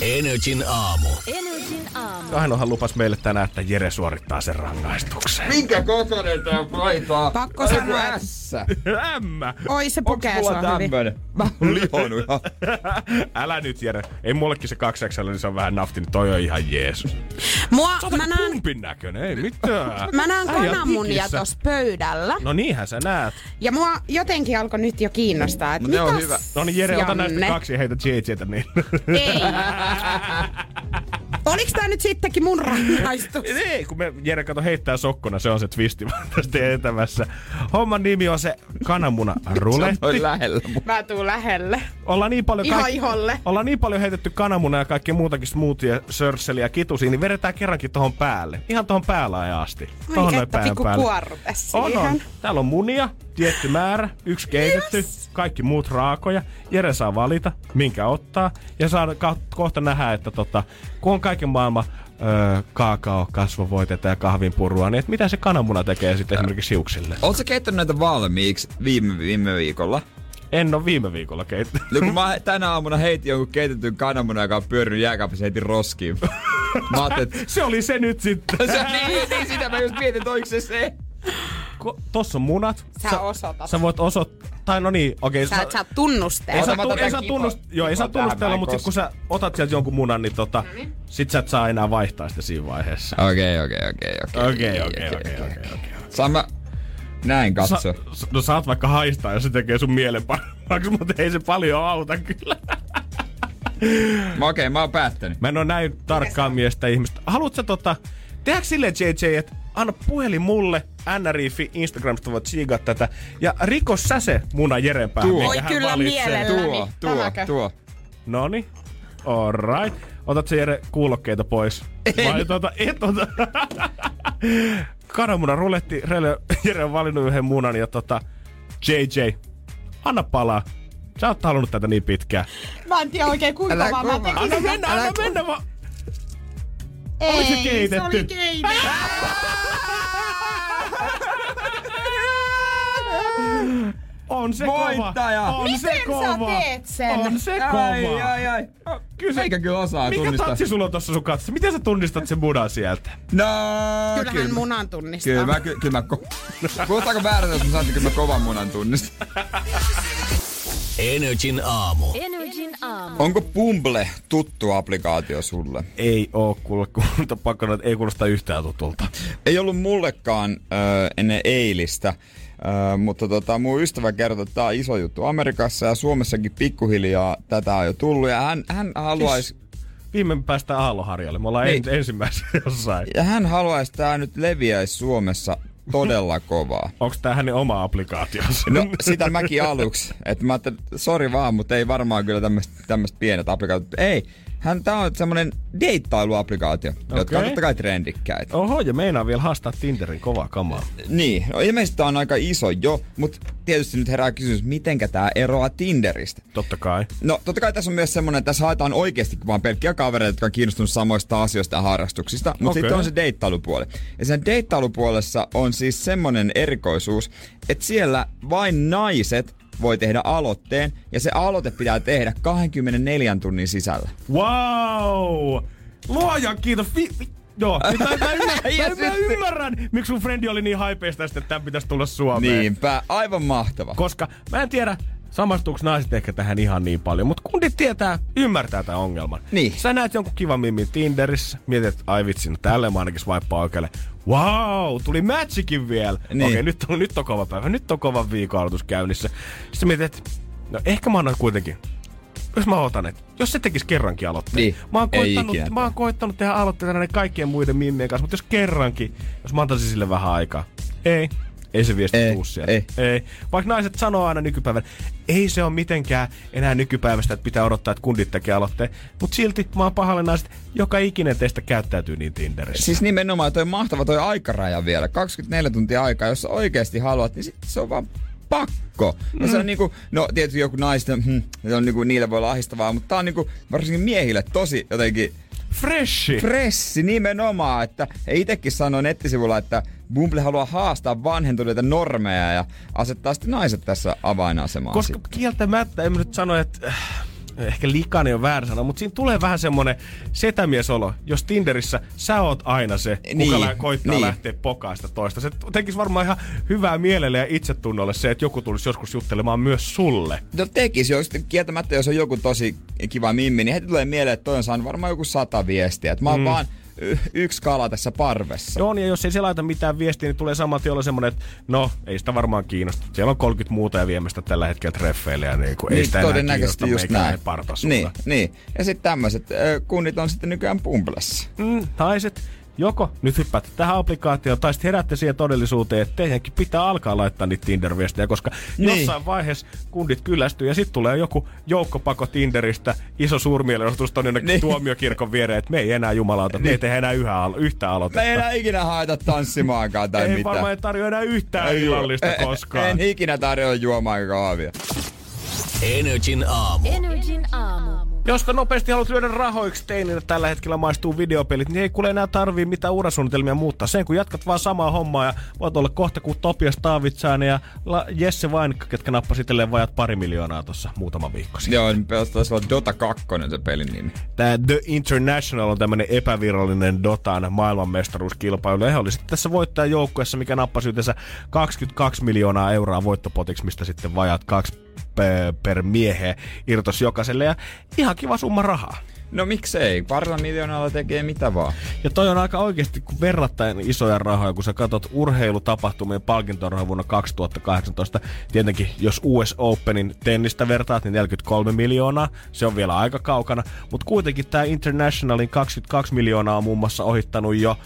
Energin aamu. Energin aamu. Ainohan lupas meille tänään, että Jere suorittaa sen rangaistuksen. Minkä kokoinen tää paita? Pakko sanoa, että-. Ämmä! Oi se pukee sua hyvin. tämmönen? Mä oon lihonut ihan. (laughs) Älä nyt Jere. Ei mullekin se 2 niin se on vähän nafti, niin toi on ihan jeesus. Mua, Sä mä näen, pumpin näköinen, ei mitään. mä näen kananmunia tossa pöydällä. No niinhän sä näet. Ja mua jotenkin alkoi nyt jo kiinnostaa, että on mitäs, hyvä. No niin Jere, ota näistä kaksi ja heitä JJtä niin. Ei. (laughs) Oliks tää nyt sittenkin mun rangaistus? Ei, kun me Jere kato heittää sokkona, se on se twisti (laughs) tästä etämässä. Homman nimi on se kananmuna ruletti. Lähellä. mun- Mä tuun lähelle. Ollaan niin paljon Ihan iholle. Ollaan niin paljon heitetty kananmunaa ja kaikkea muutakin smoothie, sörsseliä ja kitusia, niin vedetään kerrankin tohon päälle. Ihan tohon päällä asti. Tohon noin että pään pikku päälle. kuorrute On, siihen. on. Täällä on munia, tietty määrä, yksi keitetty, Yes. kaikki muut raakoja. Jere saa valita, minkä ottaa. Ja saa ka- kohta nähdä, että tota, kun on kaiken maailman öö, kaakao, kasvovoitetta ja kahvinpurua, niin et mitä se kananmuna tekee sitten esimerkiksi hiuksille? Oot sä keittänyt näitä valmiiksi viime, viime viikolla? En ole viime viikolla keittänyt. No kun mä tänä aamuna heitin jonkun keitetyn kananmunan, joka on pyörinyt jääkaapissa, heitin roskiin. Mä ajattelin, (laughs) Se oli se nyt sitten. (laughs) se, niin, niin, sitä mä just mietin, että oliko se se. Ko- tossa on munat. Sä osoitat. Sä voit osoittaa, tai no niin, okei. Sä et saa ei tunnustella. saa, tu- ei saa, tän tunnust, joo, ei saa tunnustella, mutta sit kun sä otat sieltä jonkun munan, niin tota, sit sä et saa enää vaihtaa sitä siinä vaiheessa. Okei, okei, okei, Okei, okei, okei, okei, okei. Saan mä näin katso. Sa- no saat vaikka haistaa, jos se tekee sun mielen paremmaksi, mutta ei se paljon auta kyllä. Mä okei, mä oon päättänyt. Mä en oo näin tarkkaan miestä ihmistä. Haluatko sä tota, tehdäänkö silleen JJ, että anna puhelin mulle, NRIFI, Instagramista voit siigaa tätä, ja rikos sä se muna Jeren päähän, Tuo. minkä Oi hän kyllä valitsee. mielellä. Tuo, tuo, Tämäkö? tuo. Noni. Alright. Otat se Jere kuulokkeita pois? Vai tota, et ota. Kananmunan ruletti. Rele, Jere on valinnut yhden munan ja tota, JJ, anna palaa. Sä oot halunnut tätä niin pitkään. Mä en tiedä oikein kuinka Älä vaan mä tekin. Anna mennä, anna mennä vaan. Ei, se keitetty? Se oli keitetty. On se Voittaja! kova. On Miten se sä kova. teet sen? On se Ai, kova. ai, ai. Kyllä se- Eikä kyllä osaa Mikä tunnistaa. tatsi sulla on tossa sun katsossa? Miten sä tunnistat sen munan sieltä? No, Kyllähän munan tunnistaa. Kyllä mä, ky- kyllä mä, ko- (laughs) Kuulostaako väärältä, jos mä sanoin, että kyllä mä kovan munan tunnistan? (laughs) Energin aamu. Energin aamu. Onko Pumble tuttu applikaatio sulle? Ei oo kuule, kuulta pakko, että ei kuulosta yhtään tutulta. Ei ollut mullekaan ö, ennen eilistä, ö, mutta tota, mun ystävä kertoi, että tää on iso juttu Amerikassa ja Suomessakin pikkuhiljaa tätä on jo tullut. Ja hän, hän haluaisi... Viime päästään Aalloharjalle. Me ollaan niin. ensimmäisenä jossain. Ja hän haluaisi, että tämä nyt leviäisi Suomessa todella kovaa. Onko tää hänen oma applikaationsa? No sitä mäkin aluksi. Että mä ajattelin, sori vaan, mutta ei varmaan kyllä tämmöistä pienet applikaatiot. Ei, hän tää on semmonen deittailuapplikaatio, okay. jotka on totta kai trendikkäitä. Oho, ja meinaa vielä haastaa Tinderin kovaa kamaa. Niin, no ilmeisesti tää on aika iso jo, mutta tietysti nyt herää kysymys, mitenkä tää eroaa Tinderistä? Totta kai. No totta kai tässä on myös semmonen, että tässä haetaan oikeasti vaan pelkkiä kavereita, jotka on kiinnostunut samoista asioista ja harrastuksista, mutta Okei. sitten on se deittailupuoli. Ja sen deittailupuolessa on siis semmonen erikoisuus, että siellä vain naiset voi tehdä aloitteen, ja se aloite pitää tehdä 24 tunnin sisällä. Wow! Luojan kiitos. Vi- vi- Joo, mä, mä, ymmärrän, mä, (laughs) mä ymmärrän, miksi sun frendi oli niin haipeista, että tämän pitäisi tulla Suomeen. Niinpä, aivan mahtava. Koska mä en tiedä, samastuuko naiset ehkä tähän ihan niin paljon, mutta kundit tietää, ymmärtää tämän ongelman. Niin. Sä näet jonkun kivan mimin Tinderissä, mietit, että ai vitsi, no tälle mä ainakin swipea oikealle. Wow, tuli matchikin vielä. Niin. Okei, nyt on, nyt on kova päivä, nyt on kova viikon aloitus käynnissä. Sitten mietit, että no ehkä mä annan kuitenkin jos mä otan, että jos se tekisi kerrankin aloitteen. Niin, Mä oon, koittanut, ikinä mä oon koittanut tehdä aloitteita näiden kaikkien muiden mimmien kanssa, mutta jos kerrankin, jos mä antaisin sille vähän aikaa. Ei. Ei se viesti Ei, tuu sieltä. ei. ei. Vaikka naiset sanoo aina nykypäivän, ei se ole mitenkään enää nykypäivästä, että pitää odottaa, että kundit tekee aloitteen. Mutta silti mä oon pahalle naiset, joka ikinen teistä käyttäytyy niin Tinderissä. Siis nimenomaan toi mahtava toi aikaraja vielä, 24 tuntia aikaa, jos sä oikeasti haluat, niin sit se on vaan pakko. Ja se on niinku, no tietysti joku naisten, se on niinku, niille voi olla ahdistavaa, mutta tää on niinku varsinkin miehille tosi jotenkin Freshi! fressi nimenomaan, että he itekin sanoi nettisivulla, että Bumble haluaa haastaa vanhentuneita normeja ja asettaa sitten naiset tässä avainasemaan. Koska sitten. kieltämättä, en mä nyt sano, että äh, ehkä likainen on väärä sana, mutta siinä tulee vähän semmonen setämiesolo, jos Tinderissä sä oot aina se, kuka Niin, koittaa niin. lähteä pokaasta toista. Se tekisi varmaan ihan hyvää mielelle ja itsetunnolle se, että joku tulisi joskus juttelemaan myös sulle. No tekis, jos kieltämättä, jos on joku tosi kiva mimmi, niin heti tulee mieleen, että toi on saanut varmaan joku sata viestiä. Että mä oon mm. vaan yksi kala tässä parvessa. Joo, ja jos ei se laita mitään viestiä, niin tulee saman tien olla semmonen, että no, ei sitä varmaan kiinnosta. Siellä on 30 muuta ja viemästä tällä hetkellä treffeille ja niin kuin, ei niin, sitä enää todennäköisesti just näin. Niin, niin. Ja sitten tämmöiset kunnit on sitten nykyään Bumblessa. mm, naiset, joko nyt hyppäätte tähän applikaatioon tai sitten heräätte siihen todellisuuteen, että teidänkin pitää alkaa laittaa niitä Tinder-viestejä, koska Niin. niin. jossain vaiheessa kundit kyllästyy ja sitten tulee joku joukkopako Tinderistä, iso suurmielenosoitus jonnekin Niin. niin. tuomiokirkon viereen, että me ei enää jumalauta, me ei tehdä enää yhä, alo- yhtä aloitetta. Me ei enää ikinä haeta tanssimaankaan tai ei mitään. varmaan ei tarjoa enää yhtään Ei, illallista en- koskaan. En ikinä tarjoa juomaan kahvia. Energin aamu. Energin aamu. Jos te nopeasti haluat lyödä rahoiksi teinille tällä hetkellä maistuu videopelit, niin ei kuule enää tarvii mitään urasuunnitelmia muuttaa. Sen kun jatkat vaan samaa hommaa ja voit olla kohta kuin Topias Taavitsainen ja La- Jesse Vainikka, ketkä nappasi itselleen vajat pari miljoonaa tuossa muutama viikko sitten. Joo, niin taisi olla Dota 2 se pelin nimi. Tämä The International on tämmönen epävirallinen Dotan maailmanmestaruuskilpailu. Ja he oli sitten tässä voittajajoukkueessa, mikä nappasi yhteensä 22 miljoonaa euroa voittopotiksi, mistä sitten vajat kaksi per, miehe irtos jokaiselle. Ja ihan kiva summa rahaa. No miksei, parilla miljoonalla tekee mitä vaan. Ja toi on aika oikeasti kun verrattain isoja rahoja, kun sä katsot urheilutapahtumien palkintorahoja vuonna 2018. Tietenkin, jos US Openin tennistä vertaat, niin 43 miljoonaa. Se on vielä aika kaukana. Mutta kuitenkin tämä Internationalin 22 miljoonaa on muun muassa ohittanut jo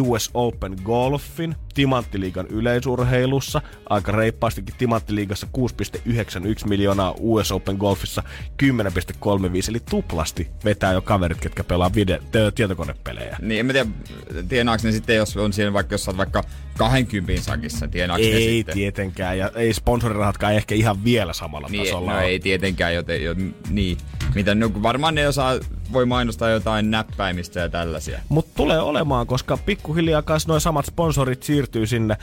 US Open Golfin, Timanttiliigan yleisurheilussa, aika reippaastikin Timanttiliigassa 6,91 miljoonaa, US Open Golfissa 10,35, eli tuplasti vetää jo kaverit, ketkä pelaa video, t- tietokonepelejä. Niin, en mä tiedä, tienaaks ne sitten, jos on siinä vaikka, jos vaikka 20 sakissa, tienaaks ne Ei sitten? tietenkään, ja ei sponsorirahatkaan ehkä ihan vielä samalla Niin, tasolla. no ole. ei tietenkään, joten, jo, niin. Mitä, no, varmaan ne osaa, voi mainostaa jotain näppäimistä ja tällaisia. Mutta tulee olemaan, koska pikkuhiljaa kanssa noin samat sponsorit siirtyy sinne.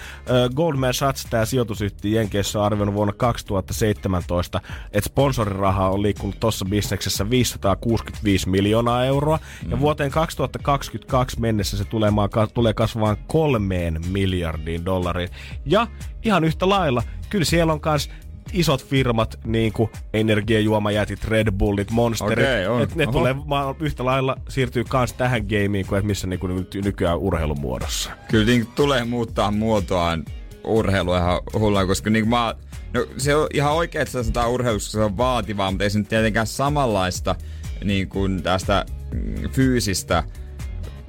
Goldman Sachs, tämä sijoitusyhtiö Jenkeissä on arvioinut vuonna 2017, että sponsoriraha on liikkunut tuossa bisneksessä 565 miljoonaa euroa. Mm. Ja vuoteen 2022 mennessä se tulee, tulee kasvamaan kolmeen miljardiin dollariin. Ja ihan yhtä lailla, kyllä siellä on myös isot firmat, niin kuin energiajuomajätit, Red Bullit, Monsterit, Okei, on. et ne Oho. tulee ma- yhtä lailla siirtyy kans tähän gameen kuin missä niinku nyt nykyään urheilun muodossa. Kyllä niin tulee muuttaa muotoaan urheilu ihan hullua, koska niin mä, no, se on ihan oikein, että se sanotaan urheilussa, se on vaativaa, mutta ei se nyt tietenkään samanlaista niin kuin tästä mm, fyysistä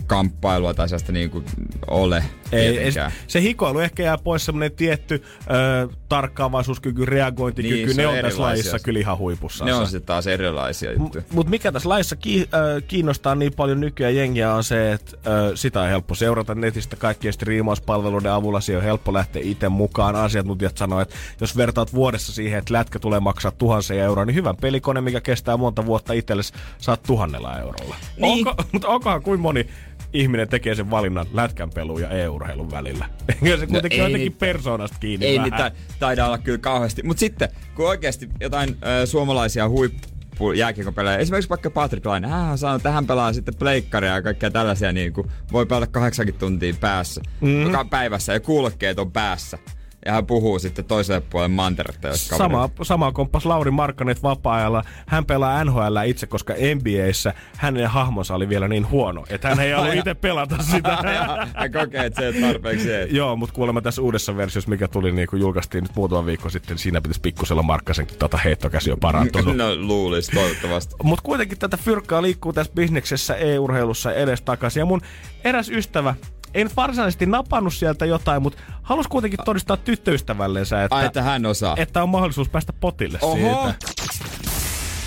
kamppailua tai sellaista niin kuin ole Ei, ei, se hikoilu ehkä jää pois semmonen tietty ö, tarkkaavaisuuskyky, reagointikyky, Niin, ne on on tässä lajissa kyllä ihan huipussa. Ne on sitten taas erilaisia juttuja. Mutta mikä tässä laissa ki- äh, kiinnostaa niin paljon nykyään jengiä on se, että äh, sitä on helppo seurata netistä kaikkien striimauspalveluiden avulla. Siihen on helppo lähteä itse mukaan. Asiantuntijat sanoo, että jos vertaat vuodessa siihen, että lätkä tulee maksaa tuhansia euroa, niin hyvän pelikone, mikä kestää monta vuotta itsellesi, saat tuhannella eurolla. Niin. Onko, mutta onkohan kuin moni ihminen tekee sen valinnan lätkän pelun ja e-urheilun välillä? (laughs) Ja se kuitenkin ei on jotenkin persoonasta kiinni Ei vähän. niitä taida olla kyllä kauheasti. Mutta sitten, kun oikeasti jotain ö, suomalaisia huippu jääkiekopelejä, esimerkiksi vaikka Patrick Laine, hän on saanut tähän pelaa sitten pleikkaria ja kaikkea tällaisia, niin kuin voi pelata kahdeksankin tuntia päässä, mm-hmm. joka päivässä ja kuulokkeet on päässä. Ja hän puhuu sitten toiselle puolelle manteretta. jos Sama, sama komppas Lauri Markkanet vapaa-ajalla. Hän pelaa NHL itse, koska NBAssä hänen hahmonsa oli vielä niin huono, että hän ei halua itse pelata sitä. (laughs) hän kokee, että se ei tarpeeksi. Ei. Joo, mutta kuulemma tässä uudessa versiossa, mikä tuli, niin kun julkaistiin nyt muutama viikko sitten, siinä pitäisi pikkusella Markkasen tota heittokäsi on parantunut. (laughs) No luulisi, toivottavasti. Mutta kuitenkin tätä fyrkkaa liikkuu tässä bisneksessä, e-urheilussa edestakaisin. Ja mun eräs ystävä, en varsinaisesti napannut sieltä jotain, mutta halus kuitenkin todistaa tyttöystävällensä, että, Ai, että hän osaa. että on mahdollisuus päästä potille Oho. siitä.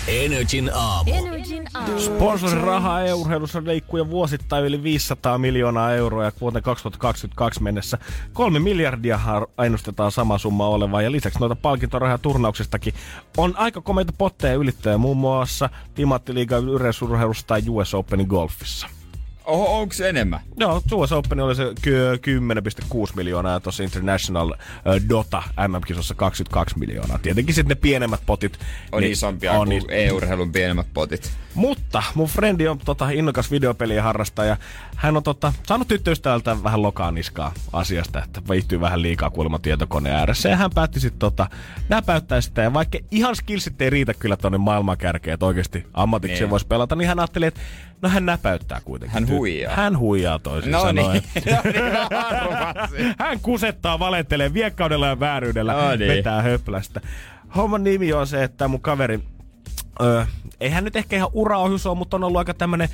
Energin aamu. Energin aamu. Sponsorin rahaa e-urheilussa leikkuu jo vuosittain yli 500 miljoonaa euroa ja vuoteen 2022 mennessä kolme miljardia ennustetaan sama summa olevan ja lisäksi noita palkintorahoja turnauksestakin on aika komeita potteja ylittäjä muun muassa Timanttiliigan yleisurheilussa tai US Openin golfissa. Oho, onko se enemmän? Joo, US Open oli se ky- 10,6 miljoonaa ja tuossa International äh, Dota MM-kisossa 22 miljoonaa. Tietenkin sitten ne pienemmät potit. On niin isompia on kuin is- EU-urheilun pienemmät potit. Mutta mun frendi on tota, innokas videopelien harrastaja. Hän on tota, saanut tyttöystävältä vähän lokaa niskaa asiasta, että viihtyy vähän liikaa kuulemma tietokoneen ääressä. Ja hän päätti sitten tota, näpäyttää sitä. Ja vaikka ihan skillsit ei riitä kyllä tonne maailmankärkeen, että oikeasti ammatikseen Niin. voisi pelata, niin hän ajatteli, että no hän näpäyttää kuitenkin. Hän huijaa. Hän huijaa toisin No sanoen. niin, (laughs) no niin. (laughs) Hän kusettaa, valettelee, viekkaudella ja vääryydellä, No niin. vetää höplästä. Homman nimi on se, että mun kaveri, öö, ei hän nyt ehkä ihan uraohjus ole, mutta on ollut aika tämmönen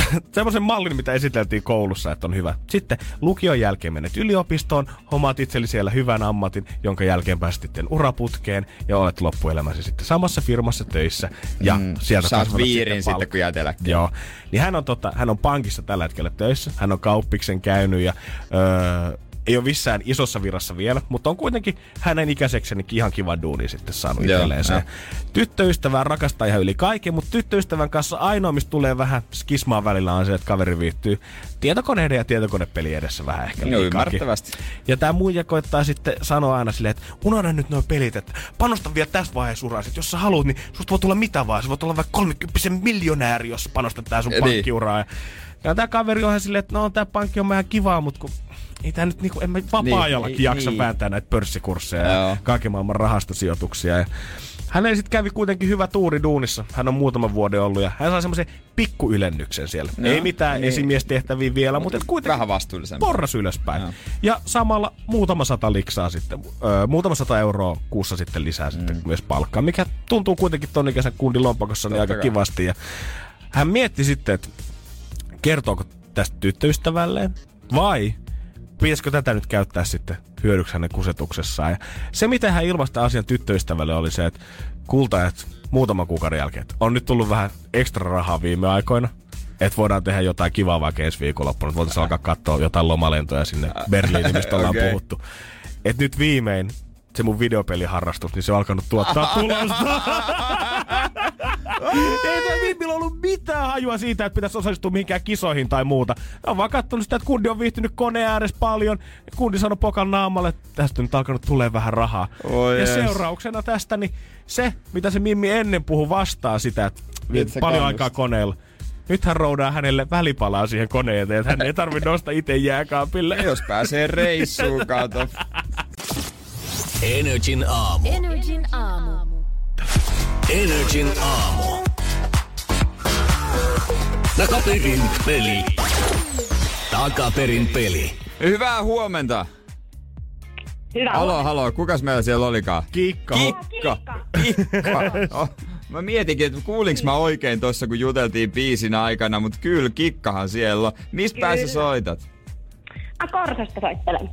(laughs) semmoisen mallin, mitä esiteltiin koulussa, että on hyvä. Sitten lukion jälkeen menet yliopistoon, hommaat itsellesi siellä hyvän ammatin, jonka jälkeen pääset sitten uraputkeen ja olet loppuelämäsi sitten samassa firmassa töissä. Ja mm, sieltä Saat viirin sitten, palkkaa. kun jäät. Joo. Niin hän on, tota, hän on pankissa tällä hetkellä töissä. Hän on kauppiksen käynyt ja öö, ei ole missään isossa virassa vielä, mutta on kuitenkin hänen ikäisekseni ihan kiva duuni sitten saanut itselleen se. Tyttöystävää rakastaa ihan yli kaiken, mutta tyttöystävän kanssa ainoa, mistä tulee vähän skismaa välillä on se, että kaveri viihtyy tietokoneiden ja tietokonepeli edessä vähän ehkä liikaakin. ymmärrettävästi. Ja tämä muija koittaa sitten sanoa aina silleen, että unohda nyt nuo pelit, että panosta vielä tässä vaiheessa uraa. Sit jos sä haluat, niin susta voi tulla mitä vaan. Sä voit olla vaikka 30 miljonääri, jos panostat tää sun Niin. pankkiuraa. Ja, tämä kaveri on ihan silleen, että no tää pankki on ihan kivaa, mutta kun ei tää nyt niinku, en mä vapaa-ajallakin Niin, jaksa niin. vääntää näitä pörssikursseja Joo. ja kaiken maailman rahastosijoituksia. Ja hänellä sitten kävi kuitenkin hyvä tuuri duunissa. Hän on muutaman vuoden ollut ja hän sai semmoisen pikkuylennyksen siellä. Joo, Ei mitään niin. esimiestehtäviä vielä, mutta et kuitenkin Vähän vastuullisempi. porras ylöspäin. Joo. Ja samalla muutama sata liksaa sitten, öö, muutama sata euroa kuussa sitten lisää mm. sitten myös palkkaa, mikä tuntuu kuitenkin ton ikäisen kundin lompakossa niin aika kai. kivasti. Ja hän mietti sitten, että kertooko tästä tyttöystävälleen vai pitäisikö tätä nyt käyttää sitten hyödyksi hänen kusetuksessaan. Ja se, miten hän ilmaista asian tyttöystävälle oli se, että kulta, että muutaman kuukauden jälkeen, että on nyt tullut vähän ekstra rahaa viime aikoina, että voidaan tehdä jotain kivaa vaikka ensi viikonloppuna, että voitaisiin alkaa katsoa jotain lomalentoja sinne Berliiniin, mistä ollaan Okei. puhuttu. Että nyt viimein se mun videopeliharrastus, niin se on alkanut tuottaa (laughs) tulosta. Ei tämä Vimmillä ollut mitään hajua siitä, että pitäisi osallistua mihinkään kisoihin tai muuta. Ne on vaan kattonut sitä, että kundi on viihtynyt koneen ääressä paljon. Ja kundi sanoi pokan naamalle, että tästä on nyt alkanut tulee vähän rahaa. Oi ja jees. seurauksena tästä, niin se, mitä se Mimmi ennen puhui vastaan sitä, että paljon kannustaa. aikaa koneella. Nyt hän roudaa hänelle välipalaa siihen koneen että hän ei tarvitse (laughs) nostaa itse jääkaapille. Jos pääsee reissuun, kato. Energin aamu. Energin aamu. Energin aamu. Takaperin peli. Takaperin peli. Hyvää huomenta. Hyvä Halo, halo. Kukas meillä siellä olikaan? Kikka. Kikka. Kikka. (laughs) Oh, mä mietinkin, että kuulinks mä oikein tossa, kun juteltiin biisin aikana, mutta kyllä Kikkahan siellä on. Mistä päässä soitat? Mä Korsasta soittelen.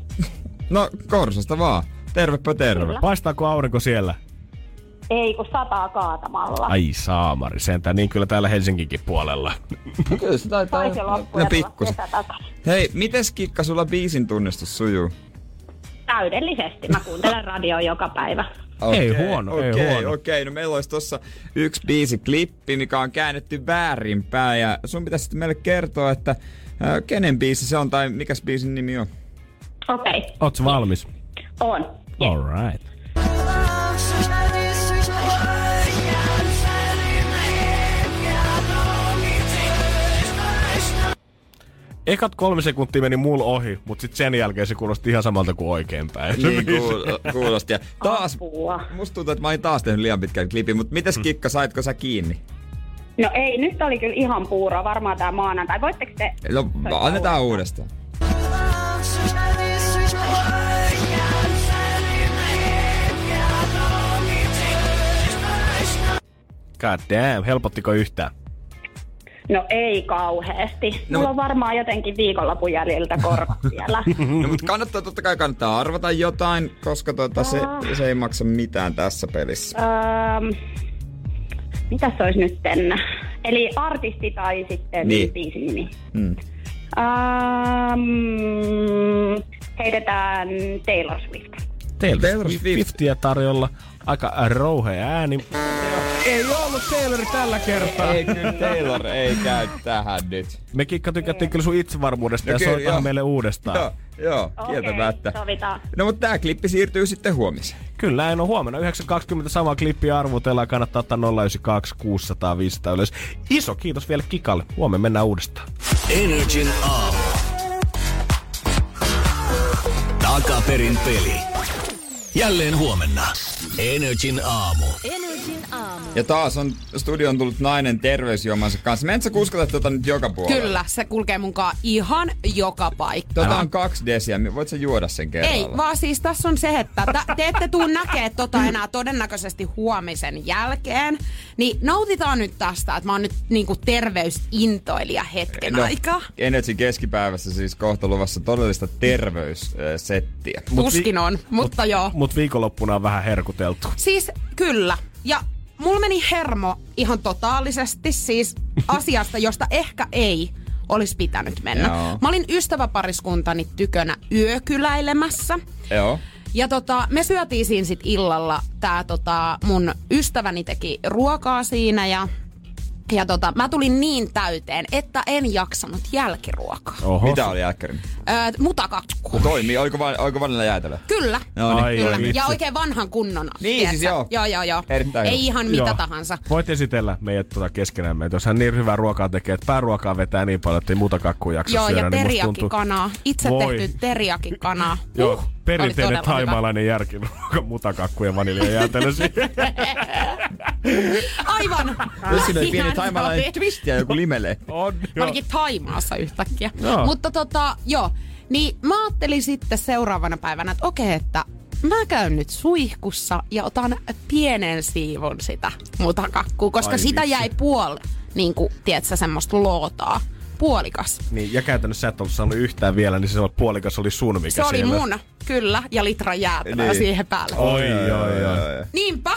No, Korsasta vaan. Tervepä terve. Kyllä. Paistaako aurinko siellä? Ei, kun sataa kaatamalla. Ai saamari, sentään niin kyllä täällä Helsinkinkin puolella. Kyllä se taitaa Taisi no, ja pikkusen. Hei, mites Kikka sulla biisin tunnistus sujuu? Täydellisesti. Mä kuuntelen radioa joka päivä. Ei Okei, huono, ei okei, huono. Okei, no meillä olisi tossa yksi biisiklippi, mikä on käännetty väärinpäin. Ja sun pitäisi sitten meille kertoa, että äh, kenen biisi se on tai mikä biisin nimi on. Okei, okay. Ootko valmis? on. Yes. Alright. Ekat kolme sekuntia meni mulla ohi, mutta sitten sen jälkeen se kuulosti ihan samalta kuin oikeinpäin. Niin kuul- kuulosti. Ja taas, Apua. musta tuntuu, että mä olin taas tehnyt liian pitkän klipin, mutta mites Kikka, saitko sä kiinni? No ei, nyt oli kyllä ihan puuro. Varmaan tää maanantai. Voitteko te... No, annetaan uudestaan. God damn, helpottiko yhtään? No ei kauheesti. No, Mulla on varmaan jotenkin viikonlopun jäljiltä korvat (laughs) siellä. No, mutta kannattaa, totta kai kannattaa arvata jotain, koska tota, se, se ei maksa mitään tässä pelissä. Öm, mitäs se olisi nyt? Eli artisti tai sitten Niin. biisin nimi. Mm. Öm, heitetään Taylor Swift. Taylor, Taylor Swift. Swift. Swiftia tarjolla. Aika rouhea ääni. Ei ollut Taylor tällä kertaa. Ei kyllä Taylor ei käy tähän nyt. Me Kikka tykättiin kyllä sun itsevarmuudesta No ja kyllä, soitahan joo. meille uudestaan. Joo, joo kieltämättä. sovitaan. No mutta tää klippi siirtyy sitten huomiseen. Kyllä, näin on huomenna 9.20 sama klippi arvutellaan. Kannattaa ottaa 092 600 500 ylös. Iso kiitos vielä Kikalle. Huomenna mennään uudestaan. Energin aamu. Takaperin peli. Jälleen huomenna. Energin aamu. Aamu. Ja taas on studioon tullut nainen terveysjuomansa kanssa. Menet sä kuskata tota nyt joka puolella? Kyllä, se kulkee munkaan ihan joka paikka. Tota on kaksi desiä. Voit sä juoda sen kerralla? Ei, vaan siis tässä on se, että ta- te ette tuu näkee tota enää todennäköisesti huomisen jälkeen. Niin nautitaan nyt tästä, että mä oon nyt niinku terveysintoilija hetken no. aikaa. Energy keskipäivässä siis kohta luvassa todellista terveyssettiä. Tuskin on, mutta joo. Mut viikonloppuna on vähän herkuteltu. Siis kyllä. Ja mulla meni hermo ihan totaalisesti siis asiasta, josta ehkä ei olisi pitänyt mennä. Joo. Mä olin ystäväpariskuntani tykönä yökyläilemässä. Joo. Ja tota, me syötiin siinä sit illalla. Tää tota, mun ystäväni teki ruokaa siinä ja, ja tota, mä tulin niin täyteen, että en jaksanut jälkiruokaa. Oho. Mitä oli jälkkärin? Öö, mutakakku. No toimii. Oliko, va- oliko vanilla jäätelö? Kyllä. No niin. Ai, Kyllä. vitsi. ja oikein vanhan kunnon. Niin, tiedätkö? siis joo. Joo, joo, joo. Erittäin Ei hyvä. ihan mitä Joo. tahansa. Voit esitellä meidät tuota keskenämme, että jos hän niin hyvää ruokaa tekee, että pääruokaa vetää niin paljon, että ei muuta kakkua jaksa Joo, syödä, ja niin teriakikanaa. Itse Voi. tehty teriakikanaa. Joo, Uh, perinteinen taimaalainen järkiruoka, (laughs) mutakakku ja vaniljajäätelö siihen. (laughs) Aivan. Jos siinä oli pieni taimalainen oli. twist ja joku limele. (laughs) On, Mä joo. olinkin Taimaassa yhtäkkiä. Joo. Mutta tota, joo. Niin mä ajattelin sitten seuraavana päivänä, että okei, että mä käyn nyt suihkussa ja otan pienen siivun sitä mutakakkua, koska Ai sitä vitsi. jäi puol, niin kuin, tiedätkö, semmoista lootaa. Puolikas. Niin, ja käytännössä sä et ollut saanut yhtään vielä, niin se puolikas oli sun, mikä Se oli siellä. mun, kyllä, ja litra jäätelöä Niin. siihen päälle. Oi, oi, oi. Niinpä.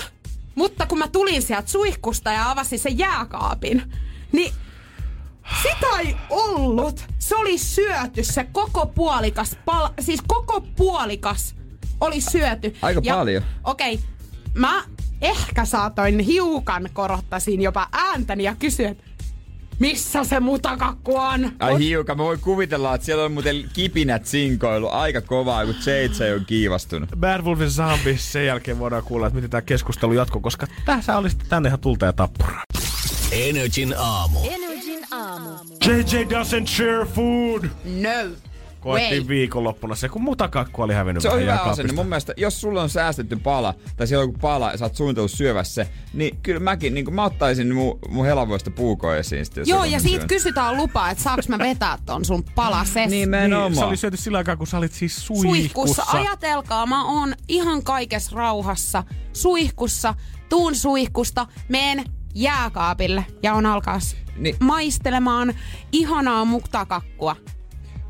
Mutta kun mä tulin sieltä suihkusta ja avasin sen jääkaapin, niin sitä ei ollut. Se oli syöty, se koko puolikas, pal- siis koko puolikas oli syöty. Aika ja, paljon. Okei, okay, mä ehkä saatoin hiukan korottaisin jopa ääntäni ja kysyä, että missä se mutakakku on? Ai hiukan, mä voin kuvitella, että siellä on muuten kipinät sinkoilu aika kovaa, kun JJ on kiivastunut. Bad Wolfin Zombie, sen jälkeen voidaan kuulla, että miten tämä keskustelu jatkuu, koska tässä olisi tänne ihan tulta ja tappura. Energin aamu. Energin aamu. JJ doesn't share food! No. Koettiin Way. viikonloppuna se, kun mutakakku oli hävinnyt Se on hyvä asenne. Mun mielestä, jos sulla on säästetty pala, tai siellä on joku pala ja sä oot suunnitellut syövä se, niin kyllä mäkin, niin mä ottaisin mun, mun helavoista puukoa esiin. Sitten, jos Joo, ja siitä syön. kysytään lupaa, että saaks mä vetää ton sun palases. Nimenomaan. Niin, se oli syöty sillä aikaa, kun sä olit siis suihkussa. suihkussa. Ajatelkaa, mä oon ihan kaikessa rauhassa suihkussa, tuun suihkusta, meen jääkaapille ja on alkaas Niin. maistelemaan ihanaa muktakakkua.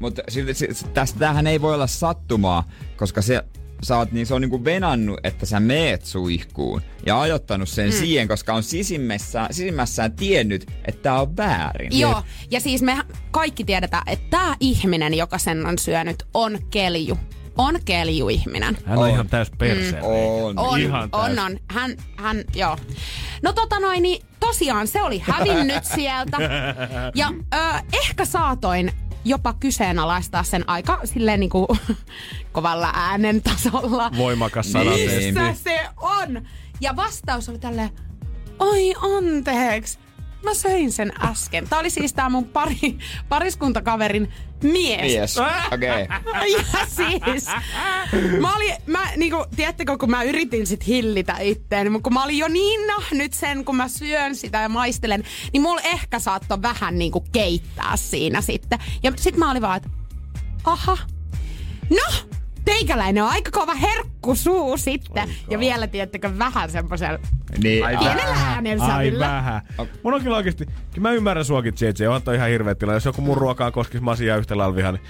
Mutta silti, si- si- tästä tämähän ei voi olla sattumaa, koska se, sä oot, niin se on niinku venannut, että sä meet suihkuun ja ajoittanut sen mm. siihen, koska on sisimmässään, sisimmässään tiennyt, että tää on väärin. Joo, ja siis me kaikki tiedetään, että tämä ihminen, joka sen on syönyt, on kelju. On kelju-ihminen. Hän on, On. ihan täys perseen. On. On, Ihan on, täys. on. Hän, hän, joo. No tota noin, niin tosiaan se oli hävinnyt sieltä. (laughs) Ja ö, ehkä saatoin jopa kyseenalaistaa sen aika silleen niinku (laughs) kovalla äänen tasolla. Voimakas sana. Niin. Missä se on? Ja vastaus oli tälleen, oi anteeksi. Mä söin sen äsken. Tää oli siis tää mun pari, pariskuntakaverin mies. Mies. Okei. Okay. Ja siis, mä olin, mä niinku, tiedättekö, kun mä yritin sit hillitä itteeni, mutta kun mä olin jo niin nähnyt sen, kun mä syön sitä ja maistelen, niin mulla ehkä saattoi vähän niinku keittää siinä sitten. Ja sit mä olin vaan, että aha, no, teikäläinen on aika kova herkkusuu sitten. Ja vielä, tiedättekö, vähän semmoisella Niin, Ai pienellä vähän. äänellä Ai vähän. Mun on kyllä oikeesti, mä ymmärrän suakin JJ, on toi ihan hirveä tilanne. Jos joku mun ruokaa koskisi masia yhtä lailla viha, niin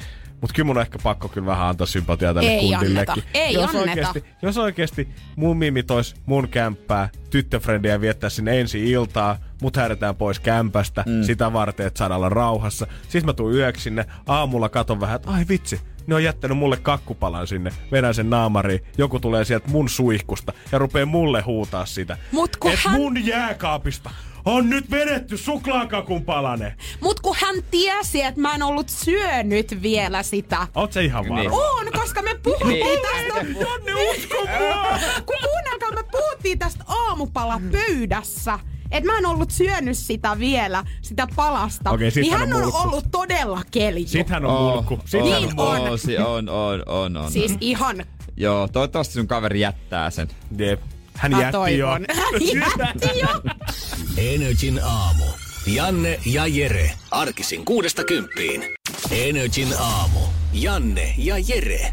Mut kyllä mun on ehkä pakko kyllä vähän antaa sympatiaa tälle Ei kundillekin. anneta. Ei jos anneta. Oikeesti, jos oikeesti mun mimi tois mun kämppää, tyttöfrendiä viettää sinne ensi iltaa, mut häädetään pois kämpästä, mm. sitä varten, että saadaan olla rauhassa. Siis mä tuun yöksi sinne, aamulla katon vähän, että ai vitsi, ne on jättänyt mulle kakkupalan sinne. Vedän sen naamariin, joku tulee sieltä mun suihkusta ja rupeaa mulle huutaa sitä. Mut kun Et hän- mun jääkaapista on nyt vedetty suklaakakun palane. Mut kun hän tiesi, että mä en ollut syönyt vielä sitä. Oot se ihan varma? On, koska me puhuttiin Niin. tästä... Janne, usko mua! kun kuunnelkaa, me puhuttiin tästä aamupala pöydässä. Että mä en ollut syönyt sitä vielä, sitä palasta. Okei, sit niin hän on on ollut todella kelju. Sit hän on mulkku. Sit Niin hän on mulkku. on. si- on, on, on, on. Siis ihan, Joo, toivottavasti sun kaveri jättää sen. Jep. Hän mä jätti toivon. jo. (laughs) Hän jätti jo. Energin aamu. Janne ja Jere. Arkisin kuudesta kymppiin. Energin aamu. Janne ja Jere.